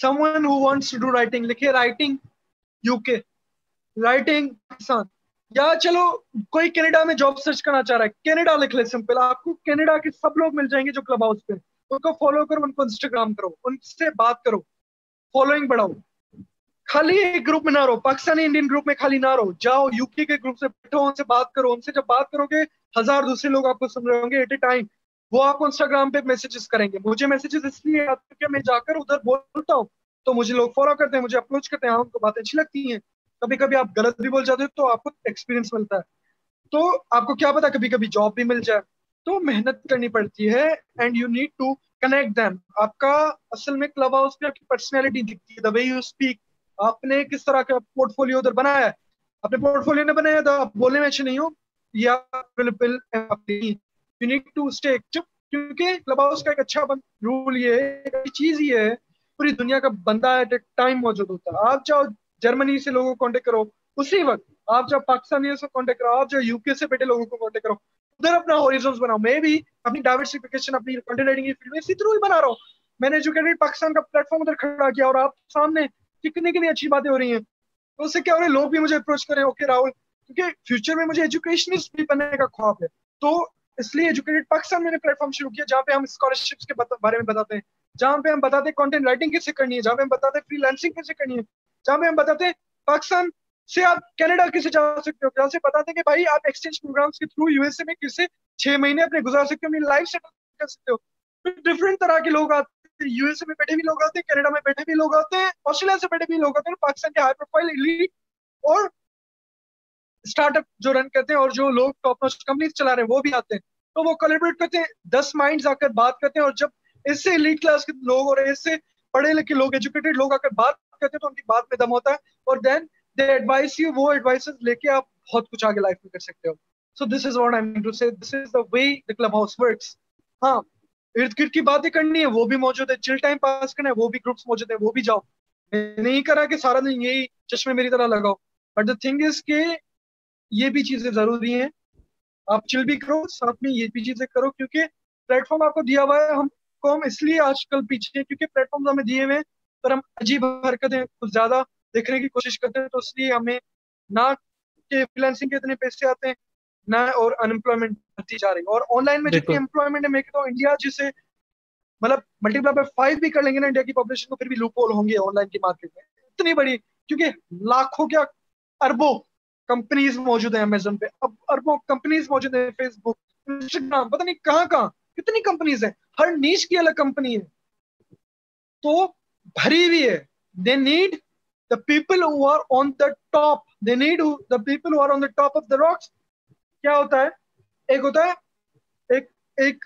Someone who wants to do writing لکھے writing U K writing Pakistan یا چلو، کوئی کینیڈا میں جاب سرچ کرنا چاہ رہا ہے۔ کینیڈا لکھ لے سمپل آپ کو کینیڈا کے سب لوگ مل جائیں گے جو کلب ہاؤس پہ۔ ان کو فالو کرو، ان کو انسٹاگرام کرو، ان سے بات کرو۔ فالوئنگ بڑھاؤ۔ خالی ایک گروپ میں نہ رہو، پاکستانی انڈین گروپ میں خالی نہ رہو۔ جاؤ، یو کے گروپ سے بیٹھو، ان سے بات کرو، ان سے جب بات کرو گے، ہزار دوسرے لوگ آپ کو سن رہے ہوں گے ایٹ اے ٹائم۔ وہ آپ کو انسٹاگرام پہ میسیجز کریں گے۔ مجھے میسیجز اس لیے آتے ہیں کہ میں جا کر ادھر بولتا ہوں۔ تو مجھے لوگ فالو کرتے ہیں، مجھے اپروچ کرتے ہیں۔ ہاں ان کو باتیں اچھی لگتی ہیں۔ کبھی کبھی آپ غلط بھی بول جاتے ہو تو آپ کو ایکسپیرینس ملتا ہے۔ تو آپ کو کیا پتا کبھی کبھی جاب بھی مل جائے۔ تو محنت کرنی پڑتی ہے and you need to connect them آپ کا اصل میں کلب ہاؤس پہ آپ کی پرسنالٹی دکھتی ہے دا وے یو اسپیک آپ نے کس طرح کا پورٹ فولیو ادھر بنایا ہے؟ اپنے پورٹ فولیو نے بنایا تو آپ بولنے میں اچھے نہیں ہو، یا یو نیڈ ٹو اسٹے کیونکہ کلب ہاؤس کا ایک اچھا رول یہ ہے، ایک چیز یہ ہے، پوری دنیا کا بندہ ایٹ اے ٹائم موجود ہوتا ہے۔ آپ چاہو جرمنی سے لوگوں کو کانٹیکٹ کرو، اسی وقت آپ جب پاکستانی سے کانٹیکٹ کرو، آپ جو یو کے سے بیٹے لوگوں کو کانٹیکٹ کرو۔ ادھر اپنا ہوریزونز بناؤ، میں بھی اپنی ڈائیورسفیکیشن اپنی کنٹینٹ کی فیلڈ میں اسی تھرو ہی بنا رہا ہوں۔ میں نے ایجوکیٹڈ پاکستان کا پلیٹ فارم ادھر کھڑا کیا اور آپ سامنے کتنی کتنی اچھی باتیں ہو رہی ہیں؟ تو اس سے کیا ہو رہا ہے؟ لوگ بھی مجھے اپروچ کریں اوکے راہل، کیونکہ فیوچر میں مجھے ایجوکیشنسٹ بھی بننے کا خواب ہے۔ تو اس لیے ایجوکیٹڈ پاکستان میں نے پلیٹ فارم شروع کیا، جہاں پہ ہم اسکالرشپس کے بارے میں بتاتے ہیں۔ جہاں پہ ہم بتاتے ہیں کانٹینٹ رائٹنگ کیسے کرنی ہے، جہاں پہ ہم بتاتے ہیں فری لینسنگ کیسے کرنی ہے۔ جہاں پہ ہم بتاتے ہیں پاکستان سے آپ کینیڈا کیسے جا سکتے ہو۔ جہاں سے بتاتے ہیں کہ بھائی آپ ایکسچینج پروگرامس کے تھرو یو ایس اے میں کیسے چھ مہینے اپنے گزار سکتے ہو، اپنی لائف سیٹل کر سکتے ہو۔ ڈفرینٹ طرح کے لوگ آتے یو ایس اے میں بیٹھے بھی لوگ آتے ہیں، کینیڈا میں بیٹھے بھی لوگ آتے ہیں، آسٹریلیا سے بیٹھے بھی لوگ آتے ہیں، پاکستان کے ہائی پروفائل ایلیٹ اور اسٹارٹ اپ جو رن کرتے ہیں اور جو لوگ ٹاپ نوچ کمپنیز چلا رہے ہیں، وہ بھی آتے ہیں۔ تو وہ کولیبریٹ کرتے ہیں، دس مائنڈز آ کر بات کرتے ہیں اور جب اس سے ایلیٹ کلاس کے لوگ اور اس سے پڑھے لکھے لوگ ایجوکیٹڈ لوگ آ کر بات کرتے ہیں تو ان کی بات میں دم ہوتا ہے اور دین دے ایڈوائز یو وہ ایڈوائس لے کے آپ بہت کچھ آگے لائف میں کر سکتے ہو۔ سو this is what I mean to say this is the way the clubhouse works ہاں۔ ارد گرد کی باتیں کرنی ہے وہ بھی موجود ہے چل ٹائم پاس کرنا ہے، وہ بھی گروپس موجود ہیں، وہ بھی جاؤ۔ میں نہیں کرا کہ سارا دن یہی چشمے میری طرح لگاؤ۔ بٹ دا تھنگ از کہ یہ بھی چیزیں ضروری ہیں۔ آپ چل بھی کرو، ساتھ میں یہ بھی چیزیں کرو۔ کیونکہ پلیٹ فارم آپ کو دیا ہوا ہے، ہم کو ہم اس لیے آج کل پیچھے کیونکہ پلیٹ فارم ہمیں دیے ہوئے ہیں، پر ہم عجیب حرکتیں کچھ زیادہ دیکھنے کی کوشش کرتے ہیں۔ تو اس لیے ہمیں نہ کہ فریلانسنگ کے اتنے پیسے آتے ہیں نہ اور انمپلائمنٹ بڑھتی جا رہی ہے اور آن لائن میں جتنی امپلائمنٹ ہے میں کہتا ہوں انڈیا جسے مطلب ملٹی پلائی بائی فائیو بھی کر لیں گے نا انڈیا کی پاپولیشن کو پھر بھی لوپ ہول ہوں گے آن لائن کی مارکیٹ میں۔ اتنی بڑی کیونکہ لاکھوں کیا اربوں کمپنیز موجود ہیں امیزون پہ۔ اب اربوں کمپنیز موجود ہیں فیس بک انسٹاگرام پتہ نہیں کہاں کہاں۔ کتنی کمپنیز ہیں؟ ہر نیچ کی الگ کمپنی ہے۔ تو بھری ہوئی ہے۔ They need people who are on the top they need who, the people who are on the top of the rocks کیا ہوتا ہے؟ ایک ہوتا ہے، ایک ایک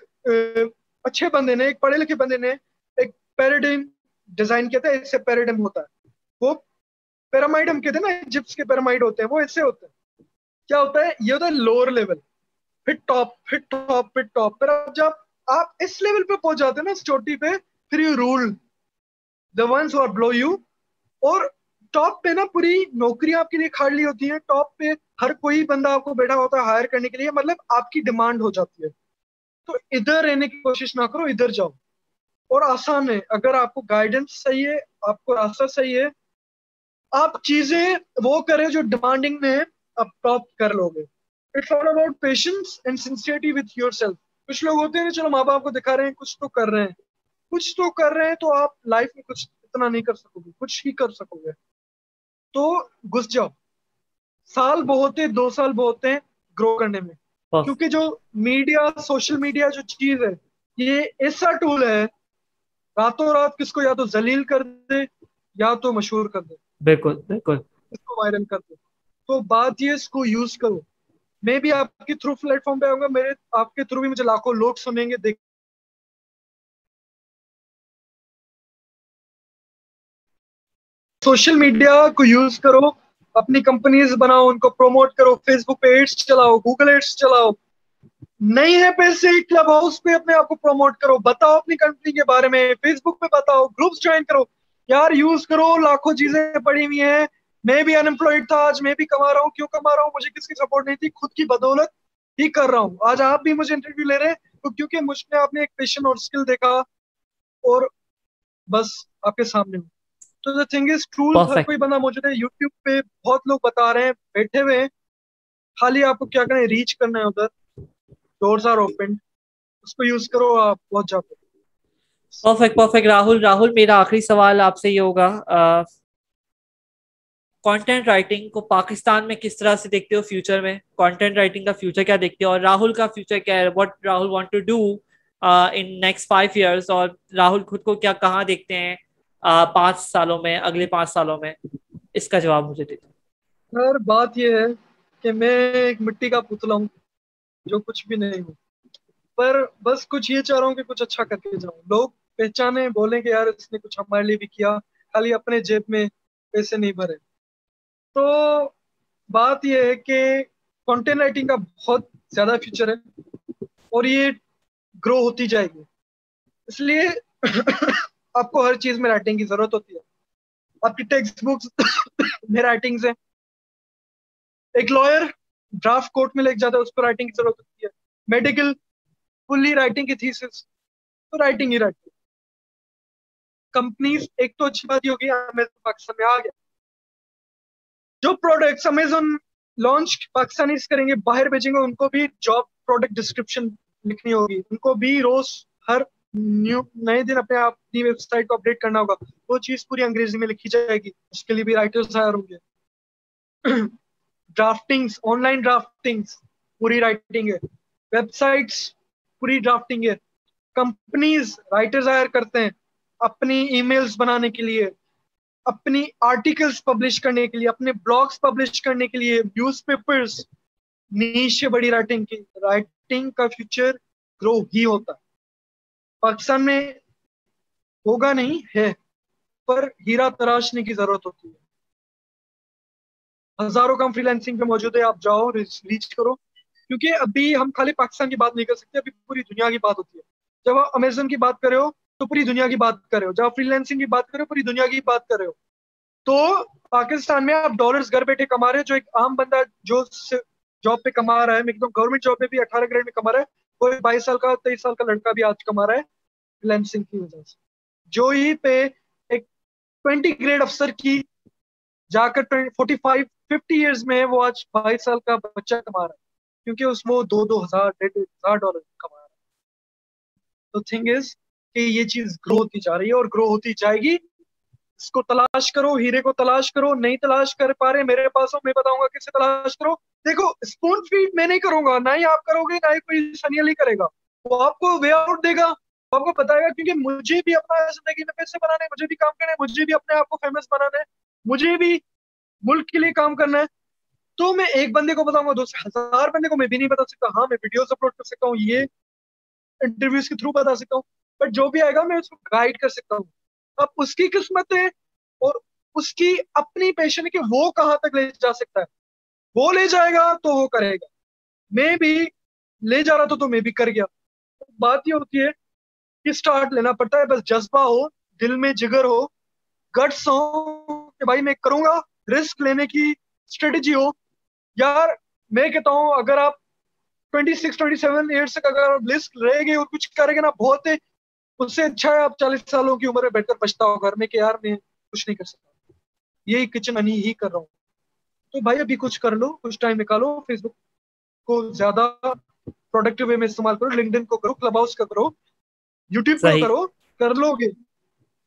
اچھے بندے نے، ایک پڑھے لکھے بندے نے ایک پیراڈیم ڈیزائن کیا تھا اس سے پیراڈیم ہوتا ہے۔ وہ پیرامائڈ ہم کہتے ہیں نا جپس کے پیرامائڈ ہوتے ہیں، وہ اس سے ہوتے ہیں۔ کیا ہوتا ہے؟ یہ ہوتا ہے لوور لیول۔ پھر ٹاپ پھر ٹاپ پھر ٹاپ۔ پھر آپ جب، آپ اس لیول پہ پہنچ جاتے ہیں نا اس چوٹی پہ، پھر you rule the ones are below you اور ٹاپ پہ نا پوری نوکری آپ کے لیے کھاڑ لی ہوتی ہیں۔ ٹاپ پہ ہر کوئی بندہ آپ کو بیٹھا ہوتا ہے ہائر کرنے کے لیے مطلب آپ کی ڈیمانڈ ہو جاتی ہے۔ تو ادھر رہنے کی کوشش نہ کرو، ادھر جاؤ۔ اور آسان ہے، اگر آپ کو گائیڈنس صحیح ہے، آپ کو راستہ صحیح ہے، آپ چیزیں وہ کریں جو ڈیمانڈنگ میں آپ ٹاپ کر لو گے۔ It's all about patience and sincerity with yourself کچھ لوگ ہوتے ہیں چلو ماں باپ کو دکھا رہے ہیں، کچھ تو کر رہے ہیں۔ کچھ تو کر رہے ہیں تو آپ لائف میں کچھ اتنا نہیں کر سکو گے، کچھ ہی کر سکو گے۔ تو گھس جاؤ۔ سال بہت ہے دو سال بہت ہیں گرو کرنے میں۔ کیونکہ جو میڈیا سوشل میڈیا جو چیز ہے یہ ایسا ٹول ہے راتوں رات کس کو یا تو ذلیل کر دے یا تو مشہور کر دے۔ بالکل بالکل۔ اس کو وائرل کر دے۔ تو بات یہ اس کو یوز کرو۔ میں بھی آپ کے تھرو پلیٹ فارم پہ آؤں گا میرے آپ کے تھرو بھی مجھے لاکھوں لوگ سنیں گے دیکھ۔ سوشل میڈیا کو یوز کرو۔ اپنی کمپنیز بناؤ، ان کو پروموٹ کرو فیس بک پہ ایڈس چلاؤ گوگل ایڈس چلاؤ۔ نہیں ہے پیسے کلب ہاؤس پہ اپنے آپ کو پروموٹ کرو۔ بتاؤ اپنی کمپنی کے بارے میں فیس بک پہ بتاؤ گروپس جوائن کرو۔ یار یوز کرو، لاکھوں چیزیں پڑی ہوئی ہیں۔ میں بھی انمپلائڈ تھا، آج میں بھی کما رہا ہوں۔ کیوں کما رہا ہوں؟ مجھے کس کی سپورٹ نہیں تھی؟ خود کی بدولت ہی کر رہا ہوں۔ آج آپ بھی مجھے انٹرویو لے رہے ہیں۔ تو کیونکہ مجھ میں آپ نے ایک پیشن اور اسکل دیکھا اور بس آپ کے سامنے ہوں۔ تو دا تھنگ از ٹرول ہر کوئی بندہ موجود ہے یوٹیوب پہ بہت لوگ بتا رہے ہیں بیٹھے ہوئے ہیں خالی آپ کو کیا کریں ریچ کرنا ہے ادھر ڈورز آر اوپن اس کو یوز کرو آپ بہت جاتے پرفیکٹ پرفیکٹ راہل راہل میرا آخری سوال آپ سے یہ ہوگا کانٹینٹ رائٹنگ کو پاکستان میں کس طرح سے دیکھتے ہو فیوچر میں؟ کانٹینٹ رائٹنگ کا فیوچر کیا دیکھتے ہو اور راہل کا فیوچر کیا ہے؟ What Rahul want to do in next five years اور راہل خود کو کیا کہاں دیکھتے ہیں؟ پانچ سالوں میں، اگلے پانچ سالوں میں اس کا جواب مجھے دیتے سر، بات یہ ہے کہ میں ایک مٹی کا پتلا ہوں، جو کچھ بھی نہیں ہوں۔ پر بس کچھ یہ چاہ رہا ہوں کہ کچھ اچھا کر کے جاؤں۔ لوگ پہچانے، بولیں کہ یار اس نے کچھ ہمارے لیے بھی کیا، خالی اپنے جیب میں پیسے نہیں بھرے۔ تو بات یہ ہے کہ کانٹینٹ رائٹنگ کا بہت زیادہ فیوچر ہے اور یہ گرو ہوتی جائے گی۔ اس لیے آپ کو ہر چیز میں رائٹنگ کی ضرورت ہوتی ہے۔ آپ کی ٹیکسٹ بکس میں رائٹنگز ہیں۔ ایک لائر ڈرافٹ کورٹ میں لے جاتا ہے، اس کو رائٹنگ کی ضرورت ہوتی ہے۔ میڈیکل فلی رائٹنگ کی تھیسس تو رائٹنگ ہی رائٹنگ کمپنیز ایک تو اچھی بات یہ ہوگی امیزون پاکستان میں آ گیا۔ جو پروڈکٹس امیزون لانچ پاکستانی کریں گے، باہر بھیجیں گے، ان کو بھی جاب پروڈکٹ ڈسکرپشن لکھنی ہوگی۔ ان کو بھی روز ہر نیو نئے دن اپنے آپ کی ویب سائٹ کو اپڈیٹ کرنا ہوگا۔ وہ چیز پوری انگریزی میں لکھی جائے گی۔ اس کے لیے بھی رائٹرس ہائر ہوں گے۔ ڈرافٹنگس آن لائن ڈرافٹنگس پوری رائٹنگ ہے۔ ویب سائٹس پوری ڈرافٹنگ ہے۔ کمپنیز رائٹرز ہائر کرتے ہیں اپنی ای میلز بنانے کے لیے، اپنی آرٹیکلس پبلش کرنے کے لیے، اپنے بلاگس پبلش کرنے کے لیے نیوز پیپرز نیچے بڑی رائٹنگ کی رائٹنگ کا فیوچر گرو ہی ہوتا ہے۔ پاکستان میں ہوگا نہیں، ہے، پر ہیرا تراشنے کی ضرورت ہوتی ہے۔ ہزاروں کم فری لینسنگ پہ موجود ہے آپ جاؤ ریچ کرو۔ کیونکہ ابھی ہم خالی پاکستان کی بات نہیں کر سکتے، ابھی پوری دنیا کی بات ہوتی ہے۔ جب آپ امیزون کی بات کرے ہو، تو پوری دنیا کی بات کر رہے ہو۔ جب آپ فری لینسنگ کی بات کر رہے ہو، پوری دنیا کی بات کر رہے ہو۔ تو پاکستان میں آپ ڈالرز گھر بیٹھے کما رہے ہیں جو ایک عام بندہ جو جاب پہ کما رہا ہے، میں گورنمنٹ جاب پہ بھی اٹھارہ گریڈ میں کما رہا ہے وہ بائیس سال کا، تیئیس سال کا لڑکا بھی آج کما رہا ہے فری کی وجہ سے۔ جو ہی پہ ایک ٹوینٹی گریڈ افسر کی جا کر فورٹی فائیو، ففٹی ایئرز میں وہ آج بائیس سال کا بچہ کما رہا ہے۔ کیونکہ اس وہ دو دو ہزار، ڈیڑھ ہزار ڈالر کما رہا ہے۔ تو تھنگ از کہ یہ چیز گرو ہوتی جا رہی ہے اور گرو ہوتی جائے گی۔ اس کو تلاش کرو، ہیرے کو تلاش کرو، نہیں تلاش کر پا رہے، میرے پاس ہو، میں بتاؤں گا کسے تلاش کرو۔ دیکھو اسپون فیڈ میں نہیں کروں گا، نہ ہی آپ کرو گے، نہ ہی کوئی سنی علی کرے گا۔ وہ آپ کو وے آؤٹ دے گا آپ کو بتائے گا کیونکہ مجھے بھی اپنا زندگی میں پیسے بنانے مجھے بھی کام کرنا ہے، مجھے بھی اپنے آپ کو فیمس بنانا ہے، مجھے بھی ملک کے لیے کام کرنا ہے۔ تو میں ایک بندے کو بتاؤں گا، دو سے ہزار بندے کو میں بھی نہیں بتا سکتا۔ ہاں میں ویڈیوز اپلوڈ کر سکتا ہوں، یہ انٹرویوز کے تھرو بتا سکتا ہوں۔ بٹ جو بھی آئے گا، میں اس کو گائڈ کر سکتا ہوں۔ اب اس کی قسمت ہے اور اس کی اپنی پیشن ہے کہ وہ کہاں تک لے جا سکتا ہے۔ وہ لے جائے گا تو وہ کرے گا۔ میں بھی لے جا رہا تھا تو میں بھی کر گیا۔ بات یہ ہوتی ہے کہ اسٹارٹ لینا پڑتا ہے، بس جذبہ ہو، دل میں جگر ہو گٹس ہو کہ بھائی میں کروں گا۔ رسک لینے کی اسٹریٹجی ہو۔ یار، میں کہتا ہوں، اگر آپ twenty six twenty seven years تک اگر آپ لسٹ رہے گے اور کچھ کرے گے نا، بہت اس سے اچھا ہے، آپ چالیس سالوں کی عمر میں بیٹھ کر بچتا ہو گھر میں کہ یار میں کچھ نہیں کر سکتا۔ یہی کچن انی ہی کر رہا ہوں۔ تو بھائی ابھی کچھ کر لو کچھ ٹائم نکالو فیس بک کو زیادہ پروڈکٹیو وے میں استعمال کرو لنکڈ کو کرو کلب ہاؤس کا کرو یوٹیوب کو کرو کر لو گے۔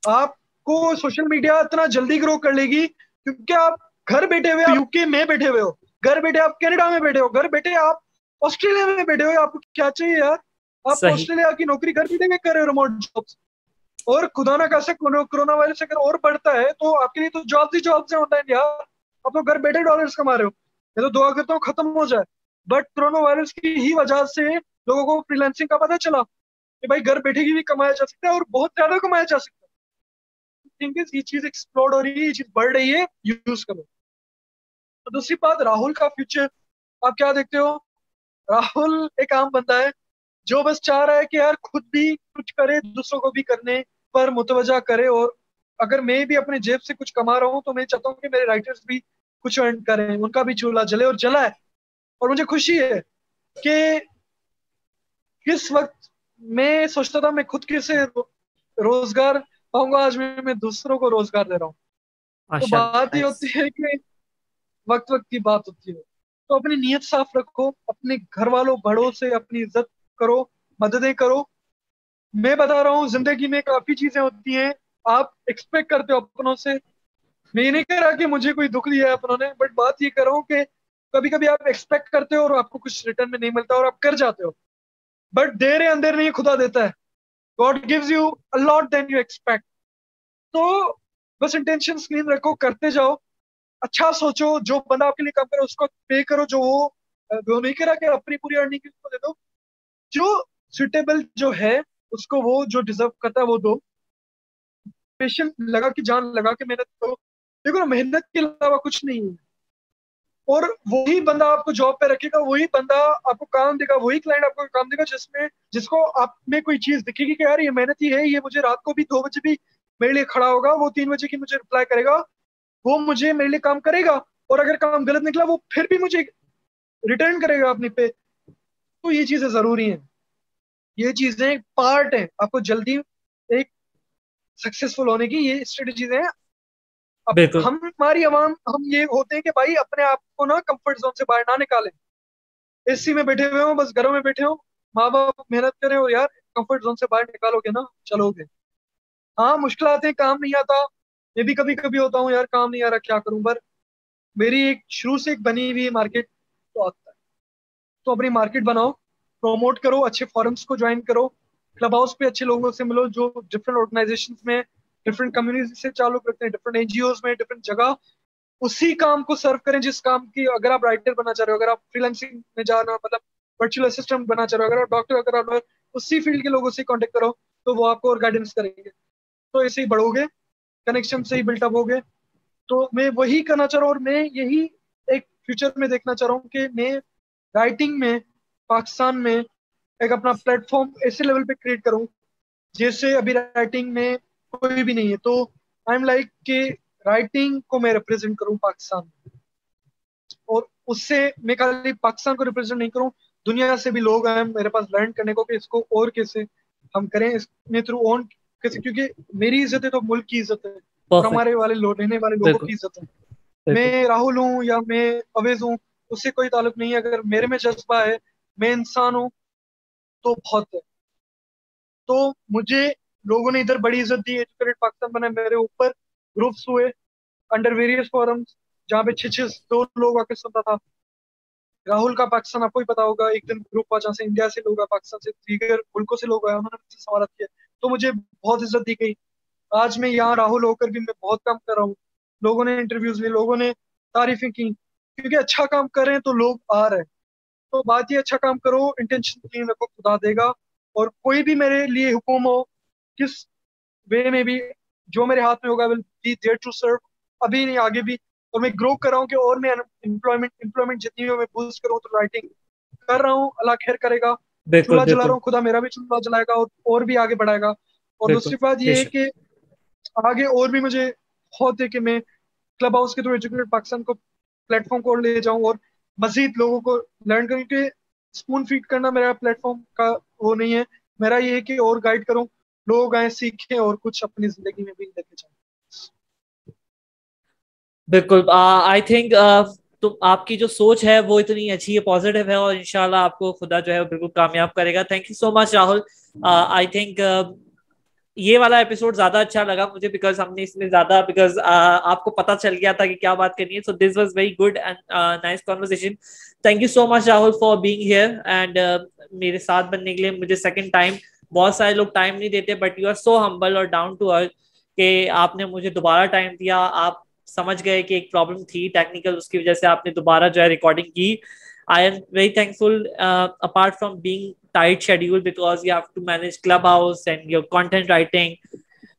آپ کو سوشل میڈیا اتنا جلدی گرو کر لے گی کیونکہ آپ گھر بیٹھے ہوئے یو کے میں بیٹھے ہوئے ہو۔ گھر بیٹھے آپ کینیڈا میں بیٹھے ہو۔ گھر بیٹھے آپ آسٹریلیا میں بیٹھے ہو آپ کو کیا چاہیے یار؟ آپ آسٹریلیا کی نوکری گھر بیٹھے کر رہے ریموٹ جابس اور خدا نہ کیسے کرونا وائرس اگر اور بڑھتا ہے تو آپ کے لیے تو جابس ہی جابس ہیں آن لائن یار۔ آپ تو گھر بیٹھے ڈالرس کما رہے ہو۔ میں تو دعا کرتا ہوں ختم ہو جائے۔ بٹ کرونا وائرس کی ہی وجہ سے لوگوں کو فری لینسنگ کا پتہ چلا کہ بھائی گھر بیٹھے کی بھی کمایا جا سکتا ہے اور بہت زیادہ کمایا جا سکتا ہے۔ یہ چیز ایکسپلور ہو رہی ہے، یہ چیز بڑھ رہی ہے۔ یوز کرو۔ دوسری بات، راہل کا فیوچر آپ کیا دیکھتے ہو؟ راہل ایک عام بندہ ہے جو بس چاہ رہا ہے کہ یار خود بھی کچھ کرے، دوسروں کو بھی کرنے پر متوجہ کرے اور اگر میں بھی اپنے جیب سے کچھ کما رہا ہوں تو میں چاہتا ہوں کہ میرے رائٹرز بھی کچھ ارن کریں ان کا بھی چولہا جلے اور جلا ہے اور مجھے خوشی ہے کہ کس وقت میں سوچتا تھا میں خود کیسے روزگار پاؤں گا آج میں دوسروں کو روزگار دے رہا ہوں۔ تو بات یہ ہوتی ہے کہ وقت وقت کی بات ہوتی ہے۔ تو اپنی نیت صاف رکھو اپنے گھر والوں بڑوں سے اپنی عزت کرو مددیں کرو۔ میں بتا رہا ہوں زندگی میں کافی چیزیں ہوتی ہیں آپ ایکسپیکٹ کرتے ہو اپنوں سے۔ میں یہ نہیں کہہ رہا کہ مجھے کوئی دکھ دیا ہے اپنوں نے بٹ بات یہ کر رہا ہوں کہ کبھی کبھی آپ ایکسپیکٹ کرتے ہو اور آپ کو کچھ ریٹرن میں نہیں ملتا اور آپ کر جاتے ہو۔ بٹ دیر اندر نہیں، خدا دیتا ہے۔ God gives you a lot then you expect تو بس انٹینشن اسکرین رکھو، کرتے جاؤ۔ اچھا سوچو، جو بندہ آپ کے لیے کام کرے، اس کو پے کرو، جو وہ وہ نہیں کرا کہ اپنی پوری ارننگ کو دے دو۔ جو سوٹیبل جو ہے، اس کو وہ جو ڈیزرو کرتا ہے، وہ دو۔ پیشنٹ لگا کہ جان لگا کے محنت کرو۔ دیکھو محنت کے علاوہ کچھ نہیں ہے۔ اور وہی بندہ آپ کو جاب پہ رکھے گا، وہی بندہ آپ کو کام دے گا، وہی کلائنٹ آپ کو کام دے گا جس میں، جس کو آپ میں کوئی چیز دکھے گی کہ یار، یہ محنت ہی ہے، یہ مجھے رات کو بھی دو بجے بھی میرے لیے کھڑا ہوگا، وہ تین بجے کی مجھے رپلائی کرے گا، وہ مجھے میرے لیے کام کرے گا۔ اور اگر کام غلط نکلا، وہ پھر بھی مجھے ریٹرن کرے گا اپنی پہ۔ تو یہ چیزیں ضروری ہیں۔ یہ چیزیں پارٹ ہیں۔ آپ کو جلدی ایک سکسیسفل ہونے کی یہ اسٹریٹجیز ہیں۔ ہم ہماری عوام ہم یہ ہوتے ہیں کہ بھائی اپنے آپ کو نا کمفرٹ زون سے باہر نہ نکالیں۔ اے سی میں بیٹھے ہوئے ہوں بس گھروں میں بیٹھے ہوں۔ ماں باپ محنت کریں اور یار کمفرٹ زون سے باہر نکالو گے نا چلو گے۔ ہاں مشکلات ہیں کام نہیں آتا۔ یہ بھی کبھی کبھی ہوتا ہوں یار کام نہیں آ رہا کیا کروں؟ پر میری ایک شروع سے ایک بنی ہوئی مارکیٹ تو آتا ہے۔ تو اپنی مارکیٹ بناؤ پروموٹ کرو اچھے فارمس کو جوائن کرو کلب ہاؤس پہ اچھے لوگوں سے ملو جو ڈفرینٹ آرگنائزیشن میں ڈفرینٹ کمیونٹی سے تعلق رکھتے ہیں ڈفرینٹ این جی اوز میں ڈفرینٹ جگہ، اسی کام کو سرو کریں جس کام کی اگر آپ رائٹر بنا چاہ رہے ہو، اگر آپ فری لینسنگ میں جانا مطلب ورچوئل اسسٹنٹ بنا چاہ رہے ہو، اگر آپ ڈاکٹر اگر آپ اسی فیلڈ کے لوگوں سے کانٹیکٹ کرو تو وہ آپ کو اور گائیڈنس کریں گے۔ تو ایسے ہی بڑھو گے کنیکشن سے ہی بلٹ اپ ہوگے تو میں وہی کرنا چاہ رہا ہوں اور میں یہی ایک فیوچر میں دیکھنا چاہ رہا ہوں کہ میں رائٹنگ میں، پاکستان میں ایک اپنا پلیٹ فارم ایسے لیول پہ کریٹ کروں جیسے ابھی رائٹنگ میں کوئی بھی نہیں ہے۔ تو آئی ایم لائک کہ رائٹنگ کو میں ریپرزینٹ کروں پاکستان میں۔ اور اس سے میں خالی پاکستان کو ریپرزینٹ نہیں کروں دنیا سے بھی لوگ آئے میرے پاس لرن کرنے کو کہ اس کو اور کیسے ہم کریں اس میں تھرو اون کیسے کیونکہ میری عزت ہے تو ملک کی عزت ہے۔ اور ہمارے والے لوگ رہنے والے لوگوں کی عزت ہے۔ میں راہل ہوں یا میں اویز ہوں اس سے کوئی تعلق نہیں ہے۔ اگر میرے میں جذبہ ہے میں انسان ہوں تو بہت ہے۔ تو مجھے لوگوں نے ادھر بڑی عزت دی ایجوکیٹڈ پاکستان بنا میرے اوپر گروپس ہوئے انڈر ویریس فورمس جہاں پہ چھ چھ دو لوگ آ کے سنتا تھا۔ راہل کا پاکستان، آپ کو ہی پتا ہوگا، ایک دن گروپ ہوا جہاں سے انڈیا سے لوگ آئے، پاکستان سے دیگر ملکوں سے لوگ آئے، انہوں نے سوالات کیا۔ تو مجھے بہت عزت دی گئی۔ آج میں یہاں راہل ہو کر بھی میں بہت کام کر رہا ہوں۔ لوگوں نے انٹرویوز لی لوگوں نے تعریفیں کی کیونکہ اچھا کام کر رہے ہیں تو لوگ آ رہے ہیں۔ تو بات یہ اچھا کام کرو انٹینشن کلین رکھو خدا دے گا۔ اور کوئی بھی میرے لیے حکم ہو کس وے میں بھی جو میرے ہاتھ میں ہوگا will be there to serve ابھی نہیں آگے بھی. اور میں گرو کر رہا ہوں کہ اور میں امپلائمنٹ امپلائمنٹ جتنی میں بوسٹ کروں تو رائٹنگ کر رہا ہوں. اللہ خیر کرے گا. چولہا جلا رہا ہوں خدا میرا بھی چولہا جلائے گا اور بھی آگے بڑھائے گا. اور دوسری بات یہ ہے کہ آگے اور بھی مجھے بہت ہے کہ میں کلب ہاؤس کے تھرو ایجوکیٹڈ پاکستان کو پلیٹ فارم کو لے جاؤں اور مزید لوگوں کو لرن کروں کہ اسپون فیڈ کرنا میرا پلیٹ فارم کا وہ نہیں ہے. میرا یہ ہے کہ اور گائڈ کروں. لوگ آئیں سیکھیں اور کچھ اپنی زندگی میں بھی لے کے جائیں۔ بالکل آئی تھنک تو آپ کی جو سوچ ہے وہ اتنی اچھی ہے پازیٹیو ہے، اور انشاءاللہ آپ کو خدا جو ہے بالکل کامیاب کرے گا۔ Thank you so much Rahul. I think یہ والا ایپیسوڈ زیادہ اچھا لگا مجھے بیکاز ہم نے اس میں زیادہ بیکاز آپ کو پتا چل گیا تھا کہ کیا بات کرنی ہے۔ So this was very good and nice conversation thank you so much Rahul for being here and میرے ساتھ بننے کے لیے مجھے سیکنڈ ٹائم بہت سارے لوگ ٹائم نہیں دیتے but you are so humble اور ڈاؤن ٹو ارتھ کہ آپ نے مجھے دوبارہ ٹائم دیا۔ آپ سمجھ گئے کہ ایک پرابلم تھی ٹیکنیکل اس کی وجہ سے آپ نے دوبارہ جو ہے ریکارڈنگ کی۔ I am very thankful apart from being tight schedule because you have to manage clubhouse and your content writing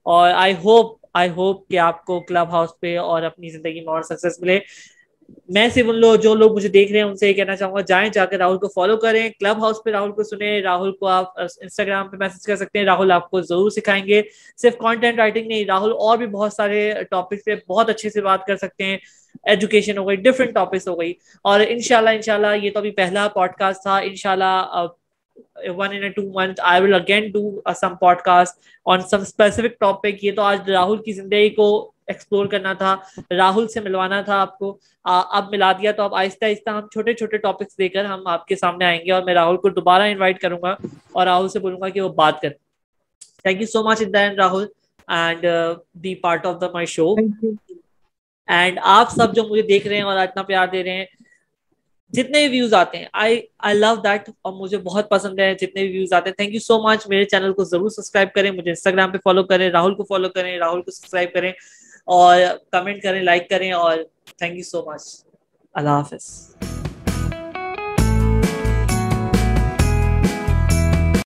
اور آئی ہوپ آئی ہوپ کہ آپ کو کلب ہاؤس پہ اور اپنی زندگی میں اور سکسیس ملے۔ میں صرف ان لوگ جو لوگ مجھے دیکھ رہے ہیں، ان سے یہ کہنا چاہوں گا، جائیں جا کے راہل کو فالو کریں۔ کلب ہاؤس پہ راہل کو سنیں۔ راہل کو آپ انسٹاگرام پہ میسج کر سکتے ہیں۔ راہل آپ کو ضرور سکھائیں گے۔ صرف کانٹینٹ رائٹنگ نہیں، راہل اور بھی بہت سارے ٹاپک پہ بہت اچھے سے بات کر سکتے ہیں۔ ایجوکیشن ہو گئی ڈفرینٹ ٹاپکس ہو گئی۔ اور ان شاء اللہ ان شاء اللہ یہ تو ابھی پہلا پوڈ کاسٹ تھا۔ ان شاء اللہ one in two month I will again do some podcast on some specific topic یہ تو آج راہل کی زندگی کو ایکسپلور کرنا تھا راہل سے ملوانا تھا آپ کو۔ اب ملا دیا تو اب آہستہ آہستہ ہم چھوٹے چھوٹے ٹاپکس دے کر ہم آپ کے سامنے آئیں گے اور میں راہل کو دوبارہ انوائٹ کروں گا اور راہل سے بولوں گا کہ وہ بات کریں۔ Thank you so much and then Rahul and be part of the my show and آپ سب جو مجھے دیکھ رہے ہیں اور اتنا پیار دے رہے ہیں جتنے بھی ویوز آتے ہیں آئی آئی لو دیٹ اور مجھے بہت پسند ہے جتنے بھی ویوز آتے ہیں۔ تھینک یو سو مچ میرے چینل کو ضرور سبسکرائب کریں مجھے انسٹاگرام پہ فالو کریں راہل کو فالو کریں راہل کو سبسکرائب کریں۔ اور کمنٹ کریں لائک کریں اور تھینک یو سو مچ اللہ حافظ.